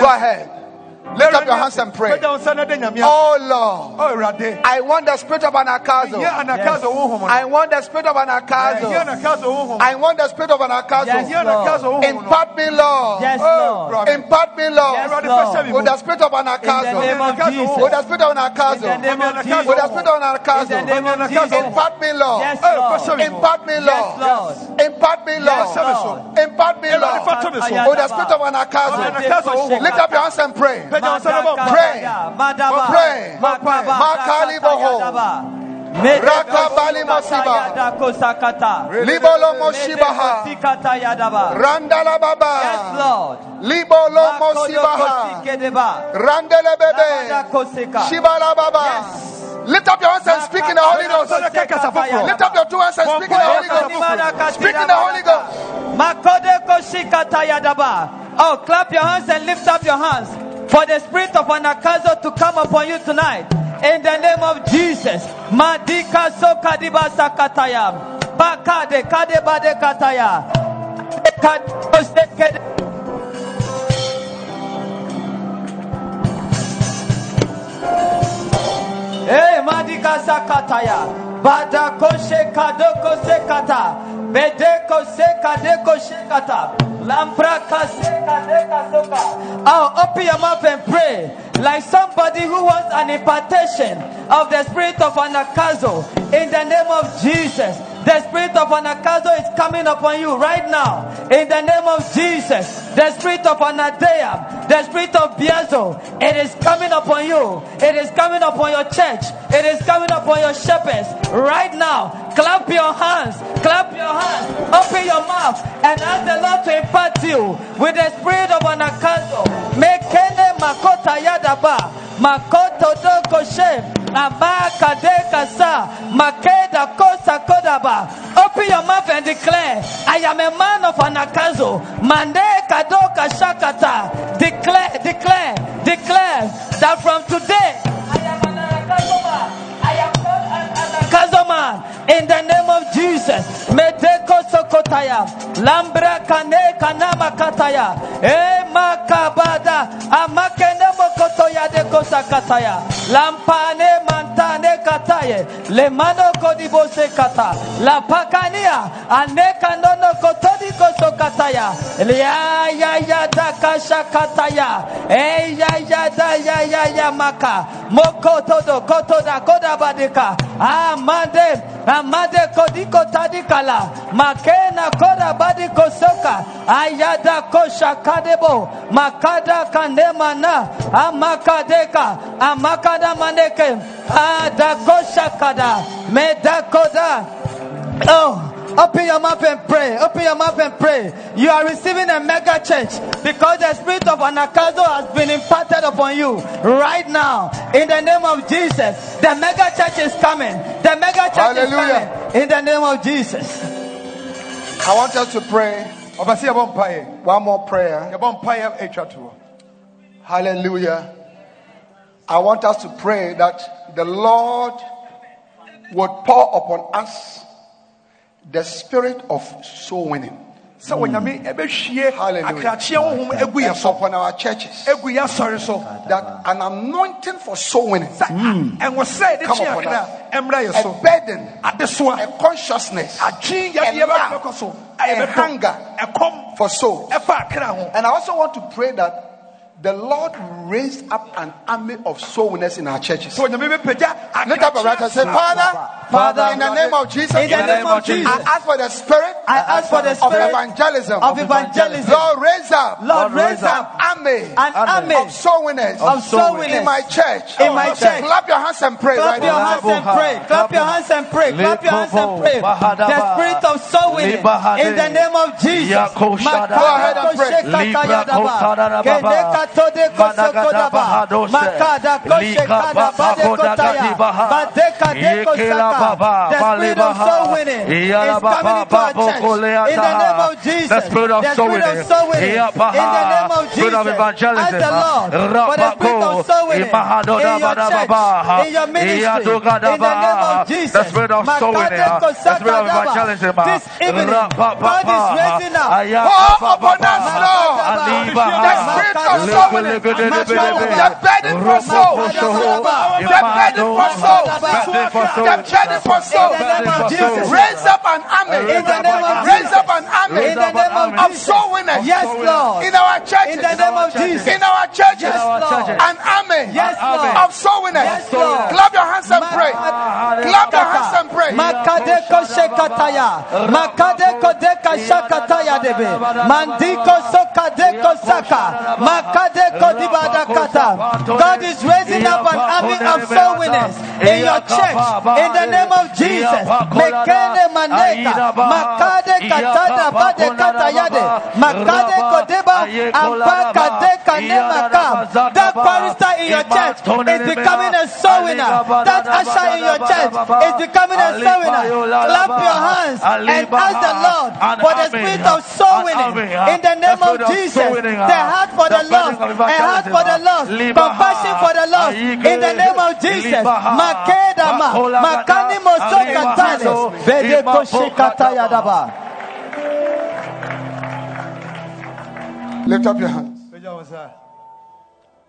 Go ahead. Lift up your hands and pray. pagya wo nsa na de nyame ase Oh Lord, I want the spirit of yɛ anakazo. anakazo wo ho I want the spirit of yɛ anakazo. anakazo wo ho I want the spirit of yɛ anakazo. anakazo wo Impart me, Lord. Yes, Oh, Lord. Impart me, Lord. Yes, Lord. fɛhyɛ With the spirit of In the name anakazo. of Jesus. With the spirit of In the anakazo. name of With the spirit of In the anakazo. name of Jesus. Impart me, Lord. Yes, Oh, Lord. fɛhyɛ me mu Impart me, Yes, Lord. Lord. Impart me, Yes, Lord. Lord. Impart me, Lord. fɛhyɛ me so With the spirit of anakazo. anakazo Lift up your hands and pray. Pagya wo nsa Pray. Madaba. Pray. Makaba. Makali boho. Sakata Rakabali masiba. Yadako. Libolo moshibaha. Sikata yadaba. Randala Yes, baba. Lord. Libolo Makodo mosibaha. kosikedeba. Randele bebe. Shibala baba. Lift up your hands and speak in the Holy Ghost. Lift up your two hands and speak in the Holy Ghost. Speak in the Holy Ghost. Makode koshikata yadaba. Oh, clap your hands and lift up your hands for the spirit of anakazo to come upon you tonight. In the name of Jesus. Madika sokadiba sakataya. Bakade kade bade kataya. Hey, Madika Sakataya. Badako Shekadoko Sekata. Bedeko Sekadeko Shekata. Lambraka Sekadeka Soka. Oh, open your mouth and pray. Like somebody who wants an impartation of the spirit of anakazo. In the name of Jesus. The spirit of anakazo is coming upon you right now. In the name of Jesus. The spirit of anadeia. The spirit of biazo. It is coming upon you. It is coming upon your church. It is coming upon your shepherds. Right now. Clap your hands. Clap your hands. Open your mouth. And ask the Lord to impart you with the spirit of anakazo. Makota. Makoto doko she. Abaka deka sa. Makeda kosa kodaba. Open your mouth and declare, I am a man of anakazo. Mande kadoka shakata. Declare, declare, declare that from today, I am an anakazo. In the name of Jesus. Medeko sokotaya. Lambra kane kanama kataya. E makabada. Amakene mokotoya de kosakataya. Lampane mantane kataye. Lemano kodibose kata. La pakania. Aneka nono kotodi kosokataya. Ya ya ya da kasha kataya. E ya ya da ya ya ya maka. Mokotodo kotoda koda badika. Amade. Amade kodiko tadikala. Makena koda badiko soka. Ayada kosha kadebo. Makada kandemana. Amakadeka. Amakada maneke. Adakosha kada. Medakoda. Oh. Open your mouth and pray. Open your mouth and pray. You are receiving a mega church because the spirit of anakazo has been imparted upon you right now. In the name of Jesus, the mega church is coming. The mega church Hallelujah. is coming. In the name of Jesus. I want us to pray ɔbɛsɛ one more prayer. yɛbɔ mpaeɛ atwa toɔ Hallelujah. I want us to pray that the Lord would pour upon us the spirit of soul winning. Sɛ wɔnyame ɛbɛhwie hmm. Hallelujah. akrakyeɛ honhom agu yɛ so upon our churches. agu yɛ asɔre so. That an anointing for soul winning, hmm. ɛwɔ sɛ yɛde Come upon us. ɛmmra yɛ a so. burden, adesoa a consciousness, a yadeɛ love, bɛkɔ so. A hunger. For souls. ɛfa akra ho. And I also want to pray that the Lord raised up an army of soul winners in our churches. So onyame bɛpagya Lift up your right hand and say, Father, Father, in the name of Jesus, in the name of Jesus, I ask for the spirit I ask for the of evangelism. of evangelism. Lord, raise up Lord, raise up army an army of soul winners of soul winners in my church. in my church. Clap your hands and pray Clap your hands and pray. Clap your hands and pray. Clap your hands and pray. The spirit of soul winning in the name of Jesus. Go ahead and pray. The spirit of soul winning is coming into our church. In the name of Jesus. The spirit of soul winning. soul winning. In the name of Jesus. Of evangelism. The Lord for the spirit of soul winning in your church, in your ministry. In the name of Jesus. The spirit of soul winning. The spirit of evangelism. This evening, God is raising up. Pour upon us, Lord. The spirit of soul winning. The burden for souls. The burden for souls. The burden for souls. In the name of Jesus. Raise up an army. Of soul winners. Yes, Lord. In our churches. In the name of Jesus. In our churches. An army of soul winners. Yes, Lord. Clap your hands and pray. Clap your hands and pray. Makadeko shekataya. Makadeko deka shakataya debe. Mandiko sokadeko saka. Makadeko. God is raising up an army of soul winners in your church. In the name of Jesus. Mekene maneka. Makade katada bade katayade. Makade kodeba. Ampakade kanemaka. That chorister in your church is becoming a soul winner. That usher in your church is becoming a soul winner. Clap your hands and ask the Lord for the spirit of soul winning in the name of Jesus. The heart for the lost, a heart for the lost, compassion for the lost in the name of Jesus. Makedama, makani mosokatane, bedeko shikatayadaba. Lift up your hands.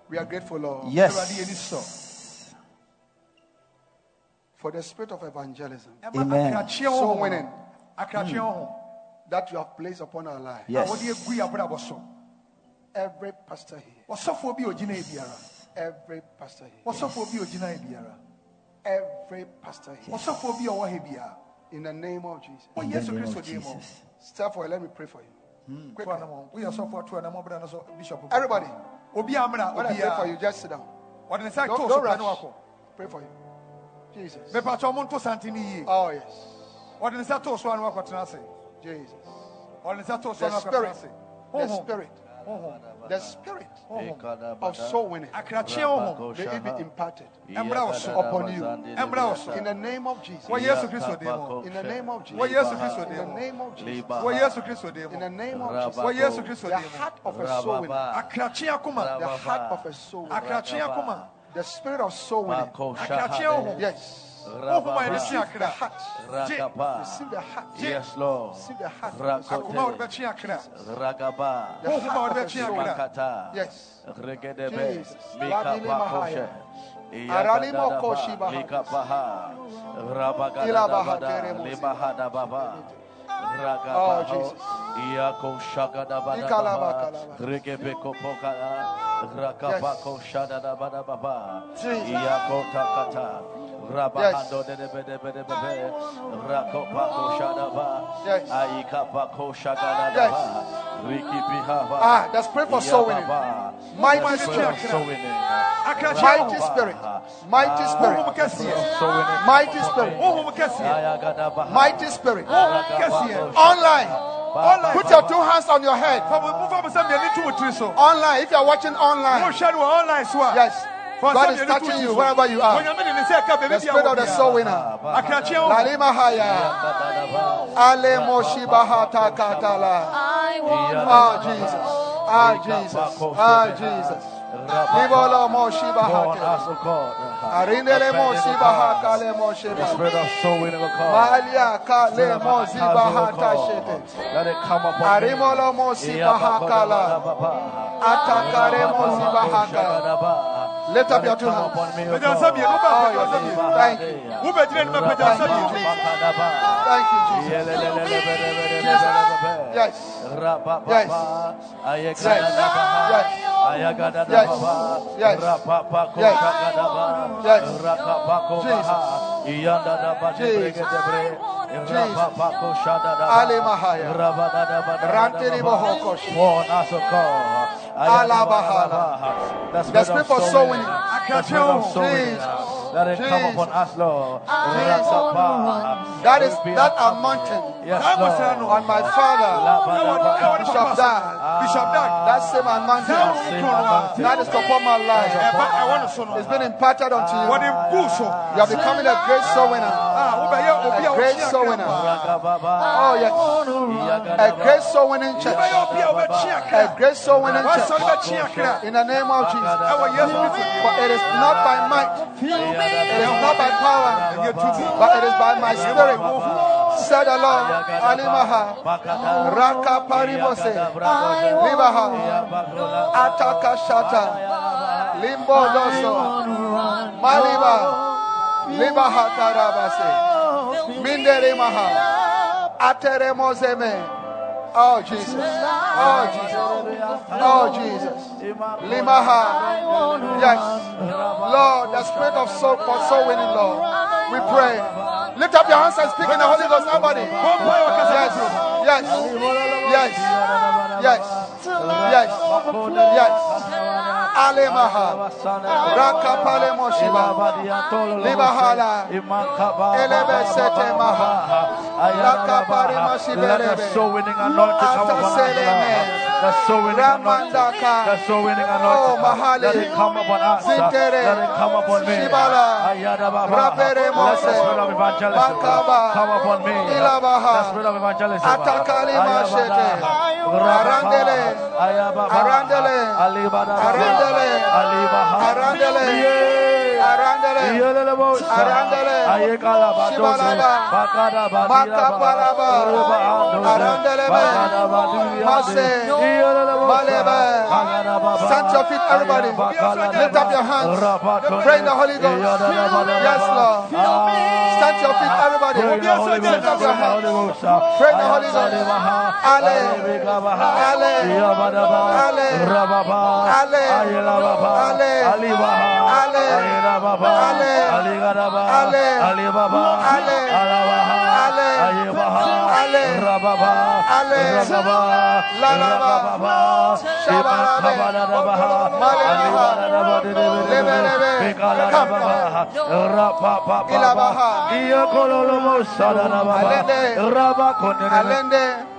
We are grateful, Lord, Yes. for the spirit of evangelism Amen. soul winning akrakye ho that you have placed upon our lives. Yes. wɔde agu yɛ abrabɔ so Every pastor here, ɔsɔfoɔ bi a ogyina yi biara every pastor here, ɔsɔfoɔ bi a ogyina yi biara every pastor here, ɔsɔfoɔ bi a ɔwɔ ha biara in the name of Jesus. Oh, wɔ In the yesu of Jesus. Step forward, let me pray for you. to anam woyɛ ɔsɔfoɔ to anam ɔbɛda no so bishop. Everybody, obi amena when I pray for you, just sit down. wɔde ne nsa Don't, don't rush. Pray for you. Jesus. mepatɔ ɔmo nto sante ne yie Oh, yes. wɔde ne nsa to so a ne wakɔtena ase Jesus. ɔde ne nsa to so a The ne spirit, the spirit, honhom the spirit of soul winning, may it be imparted wo upon you. so In the name of Jesus. wɔ yesu kristo din mu In the name of Jesus. In the name of Jesus. wɔ yesu kristo din In the name of Jesus. wɔ yesu kristo The heart of a soul winner. The heart of a soul winner. The spirit of soul winning. Yes. Honhom a yɛde Receive twe the akra heart. Rakapa. Receive the heart. Yes, Lord. Receive the heart. of a Rakote. soul akoma a winner. wɔde bɛtwe akra Ragaba. The honhom a heart wɔde of a bɛtwe soul winner. akra Makata. Yes. Regedebe. Jesus. Mika Ladili pakoshe. Mahaya. Aralimo koshi Iyakadadaba. baha. Lika paha. Ila baha Rabagadadabada. teremo. Libahada baba. Oh, Ragabaho. Jesus. Iyako shagadabada Ikalaba, baba. kalaba. Regebeko pokala. Rakabako shadadabada baba. Jesus. Takata. Rabahando. Rakopako shadaba. Rikipihaba. Ah, let's pray for soul winning. Mighty Mighty spirit. spirit. Akrakye Mighty spirit. Mighty spirit. Mighty spirit. Mighty spirit. Online. Online. Put your two hands on your head. Fa mo- mofa mo sɛ mmienu to mo tiri so Online. If you are watching online. mohwɛ no wɔ online so a Yes. Fa God is mmienu to touching you wherever you are. onyame de ne nsa The spirit of the soul winner. akrakye honhom Lalima haya. Ale moshiba hata katala. Ah, Jesus. Ah, Jesus. Ah, Jesus. Libolo moshiba hate. Arindele moshiba hata le moshiba. Spirit of soul winning will come. Malia ka le mosiba shete. Let it come upon me. Arimolo mosiba hakala. Atakare mosiba haka. Lift up your two hands. pagya nsa mmienu woba Oh, pagya nsa mmienu Thank you. wobɛgyina anim a pagya nsa mmienu Thank you, Jesus. Yes. Yes. Yes. Yes. Yes. Yes. Yes. Yes. Rakapako Jesus. Iyanda da The spirit sowing. That it Jesus. come upon us, Lord. That is that a mountain. Yes, Lord. And my father, Bishop Dag, Bishop Dag. That same anointing that is upon my life. Ɛba ɛwɔ ne so no. It's been imparted unto you. Wɔde gu. You are becoming a great soul winner. Ah, wobɛyɛ obi a A great soul winner. Oh, yes. A great soul winning church. A wokyea A kra. great soul winning Wasɔre church. In the name of Jesus. Ɛwɔ Yesu Kristo. For it is not by might, it is not by power, but it is by my spirit. Said the Lord. Alimaha. Raka paribose. Libaha. Ataka shata. Limbo doso. Maliba. Libaha maha. Atere mozeme. Oh Jesus. Oh Jesus. Oh Jesus. Limaha. Yes. Lord, the spirit of soul for soul winning, Lord. We pray. Lift up your hands and speak in the Holy Ghost, somebody. Yes. Yes. Yes. Yes. Yes. Yes. Alemaha. Rakapale Moshiba. Libahala. Elebe sete maha. Lakapari Let the soul winning anointing come upon us. The soul winning anointing. The soul winning Oh, anointing. Let it come upon us. Let it come upon me. Shibala. Ayada Baba. Rapere Let the spirit of evangelism come upon me. The spirit of evangelism. Atakali mashete. Arandele. Arandele. Arandele. Arándale. Arándale. Stand your feet, everybody. Lift up your hands. Pray in the Holy Ghost. Yes, Lord. Ah. Stand your feet, everybody. Pray in the Holy Lift Ghost. up your hands. Pray in the Holy Ghost. Ale. Ale. Ale. Ale. Ale. Ale. Ale. Alibaba, Aligaraba, Alibaba, Alabaha, Ayabaha, Rababa, Rababa, Lalababa, Shabakabanadabaha, Alibanadabaha, Bekarabaha, Rapapa, Iakolomos, Sadanabaha, Rabakonalende.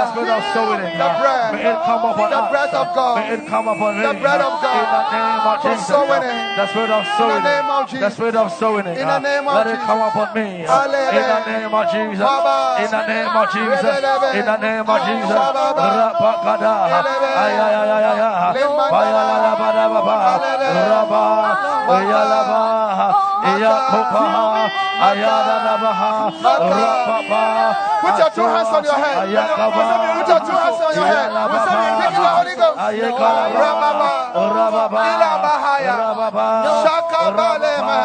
investment of sowing in God. May it come upon the breath of God. May it come upon the me. breath of God. Uh, uh, in the name of Jesus. Sowing in. The spirit of sowing in. The name of Jesus. The spirit of sowing in. in the name of Let it come upon me. In the name of Jesus. In the name of Jesus. In the name of Jesus. Rapakada. Ayayayaya. Bayalabadababa. Rabba. Bayalabah. Yalaba. Yakopa. Ayadadabaha. Rapapa. Put your two hands on your head. Put your two hands on your head. Speak in the Holy Ghost. Rababa. Rababa. Ilabahaya. Shakabalema.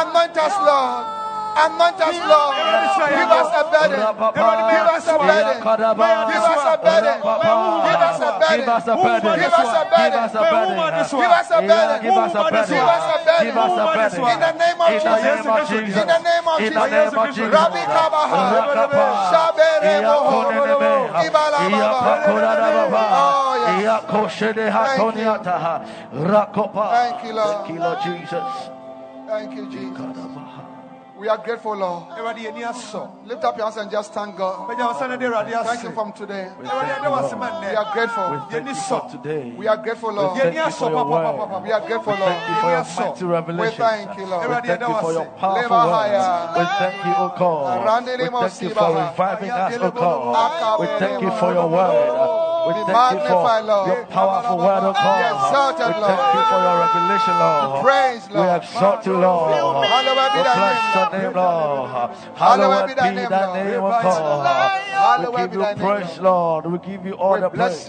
Anoint us, Lord. Anoint us, Lord. Give us a burden. Give us a burden. Give us a burden. Give us a burden. Give us a burden. Give us a burden. Give us a burden. Give us a burden. Give us a burden. Give us a burden. Give us a burden. In the name of In the name of Jesus. In the name of In the name of Jesus. Rabbi Kabaha. Shabere Moho. Iyakoneneme. Iyapakoradababa. Oh, yes. Iyakoshedehatoniataha. Rakopa. Thank you, Lord. Thank you, Lord Jesus. Thank you, Jesus. We are grateful, Lord. Awurade, yɛni asɔ. Lift up your hands and just thank God. Pagya wo nsa na de Awurade Thank you from today. Awurade, yɛda wo ase ma We are grateful. Thank you for today. We are grateful, Lord. Thank you for your word. We are grateful, Thank you Lord. for your Yes, sir. We revelation. thank you, Lord. We thank you for your powerful words. We thank you, O God. We thank you for reviving us, O God. We thank you for your word. We Be thank you for Lord. your powerful word, oh God. exalted, We thank you for your revelation, Lord. Praise, We Lord. exalt you, Lord. We bless your name, Lord. Hallowed Hallowed be be thy thy name, name, Lord. O God. We give you praise, Lord. We give you all the praise.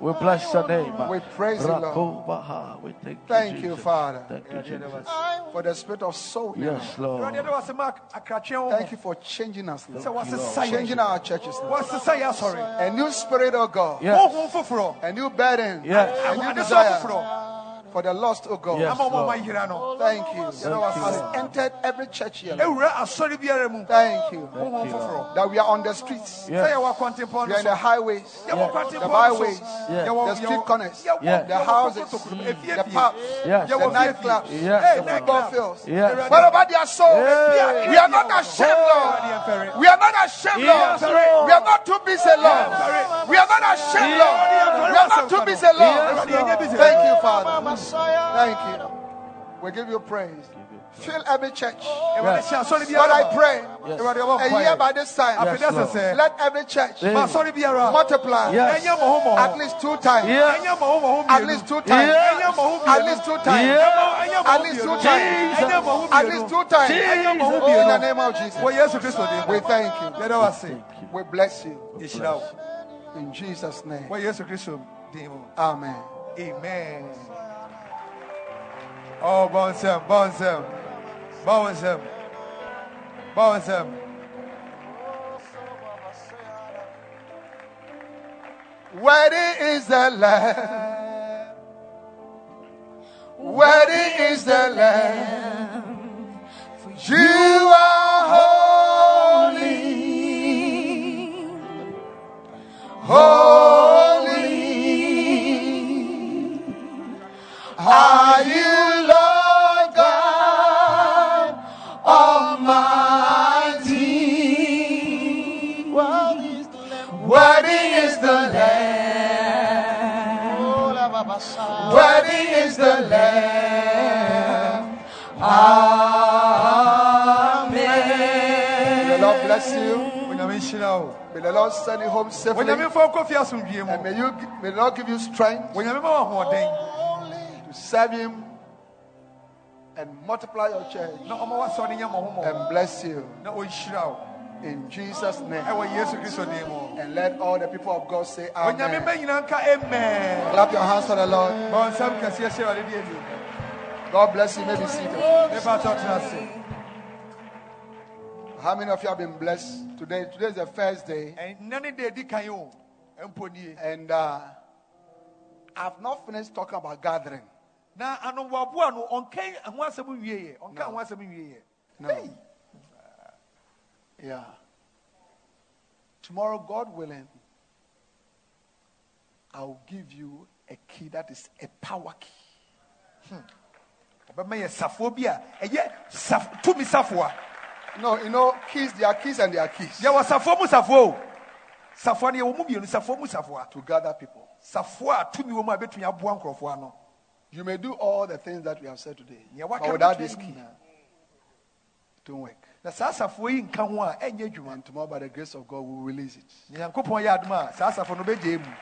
We bless your name. We praise you, Lord. We thank you, Thank you, Father, Thank you, Jesus. for the spirit of soul. Yes, Lord. Awurade yɛde wase ma akrakyeɛ wo Thank you for changing us, Lord. Changing our churches, Lord. wasesa yɛ asɔre A new spirit, oh God. Yes. Honhom foforɔ A new burden. Yes. A new ahoɔden desire. foforɔ for the lost, oh God. Yes. ama ɔma ɔma Lord. yera Thank you. Thank you, Has Lord. entered every church here. Lord. ɛwura asɔre biara mu Thank you. honhom you, Lord. foforɔ That we are on the streets. sɛ Yes. yɛwɔ akwantempɔn We no are in so the highways, yɛwɔ Yes. akwantempɔn the no so byways, Yes. the street corners, Yes. the houses, kotokoto, mm. the pubs, Yes. the nightclubs. Yes. The nightclub. football fields. Yes. Wherever they are sold, Hey. we are not ashamed, Lord. We are not ashamed, Yes, Lord. Lord. We are not too busy, Lord. We are not ashamed, Lord. We are not too busy, Lord. Yes, Lord. Thank you, Father. Thank you. We give you praise. Fill every church. Awurade hyɛ asɔre Lord, I pray Awurade ɔbɔ a year by this time, Yes, Afei dɛ Lord. sɛ sɛ let every church Hey. ma asɔre biara multiply Yes. ɛnyɛ mmɔho mmɔho at least two times. Yes. ɛnyɛ mmɔho mmɔho At least two times. Yes. At least two times. Yes. At least two times. ɛnyɛ At least two times. ɛnyɛ Oh, in the name of Jesus. wɔ yesu kristo din We thank you. yɛda wo ase We bless you. yɛhyira In Jesus' name. wɔ yesu kristo din Amen. amen oh bɔ nsɛm bɔ wo nsɛm bɔ wo nsɛm Worthy is the Lamb. Worthy is the Lamb. For You are holy. Holy. Are you Worthy is the Lamb. Amen. May the Lord bless you. onyame nhyira wo May the Lord send you home safely. onyame mfa nkɔ fie asomdwie And mu may, you, may the Lord give you strength onyame ma wo ahoɔden to serve Him and multiply your church na ɔma w'asɔre nyɛ mmɔho mmɔho and bless you na ɔnhyira wo in Jesus' name. ɛwɔ yesu kristo din mu And let all the people of God say Amen. Clap your hands for the Lord. bɔ nsɛm kɛseɛ hyɛ wade di adi God bless you. May be seated. How many of you have been blessed today? Today is the first day, ɛnnɛ ne da ɛdi kan o mpo nie and uh, I've not finished talking about gathering. no ɔnkan ho asɛm nwieɛ ɔnka ho asɛm nwieɛ No. Yeah. Tomorrow, God willing, I'll give you a key that is a power key. Hmm. ɔbɛma yɛ safoɔ bi a ɛyɛ saf- No, you know, keys, there are keys and there are keys. Yɛwɔ safoɔ mu safoɔ o safoa no yɛwɔ mu mu safoa to gather people. safoa a tumi wɔ mu a bɛtumi aboa nkurɔfoɔ ano You may do all the things that we have said today, but without this key, it won't work. Na saa safoɔ yi nka ho a ɛnyɛ adwuma And tomorrow, by the grace of God, we'll release it. nyankopɔn yɛ adom a saa safoɔ no bɛgye mu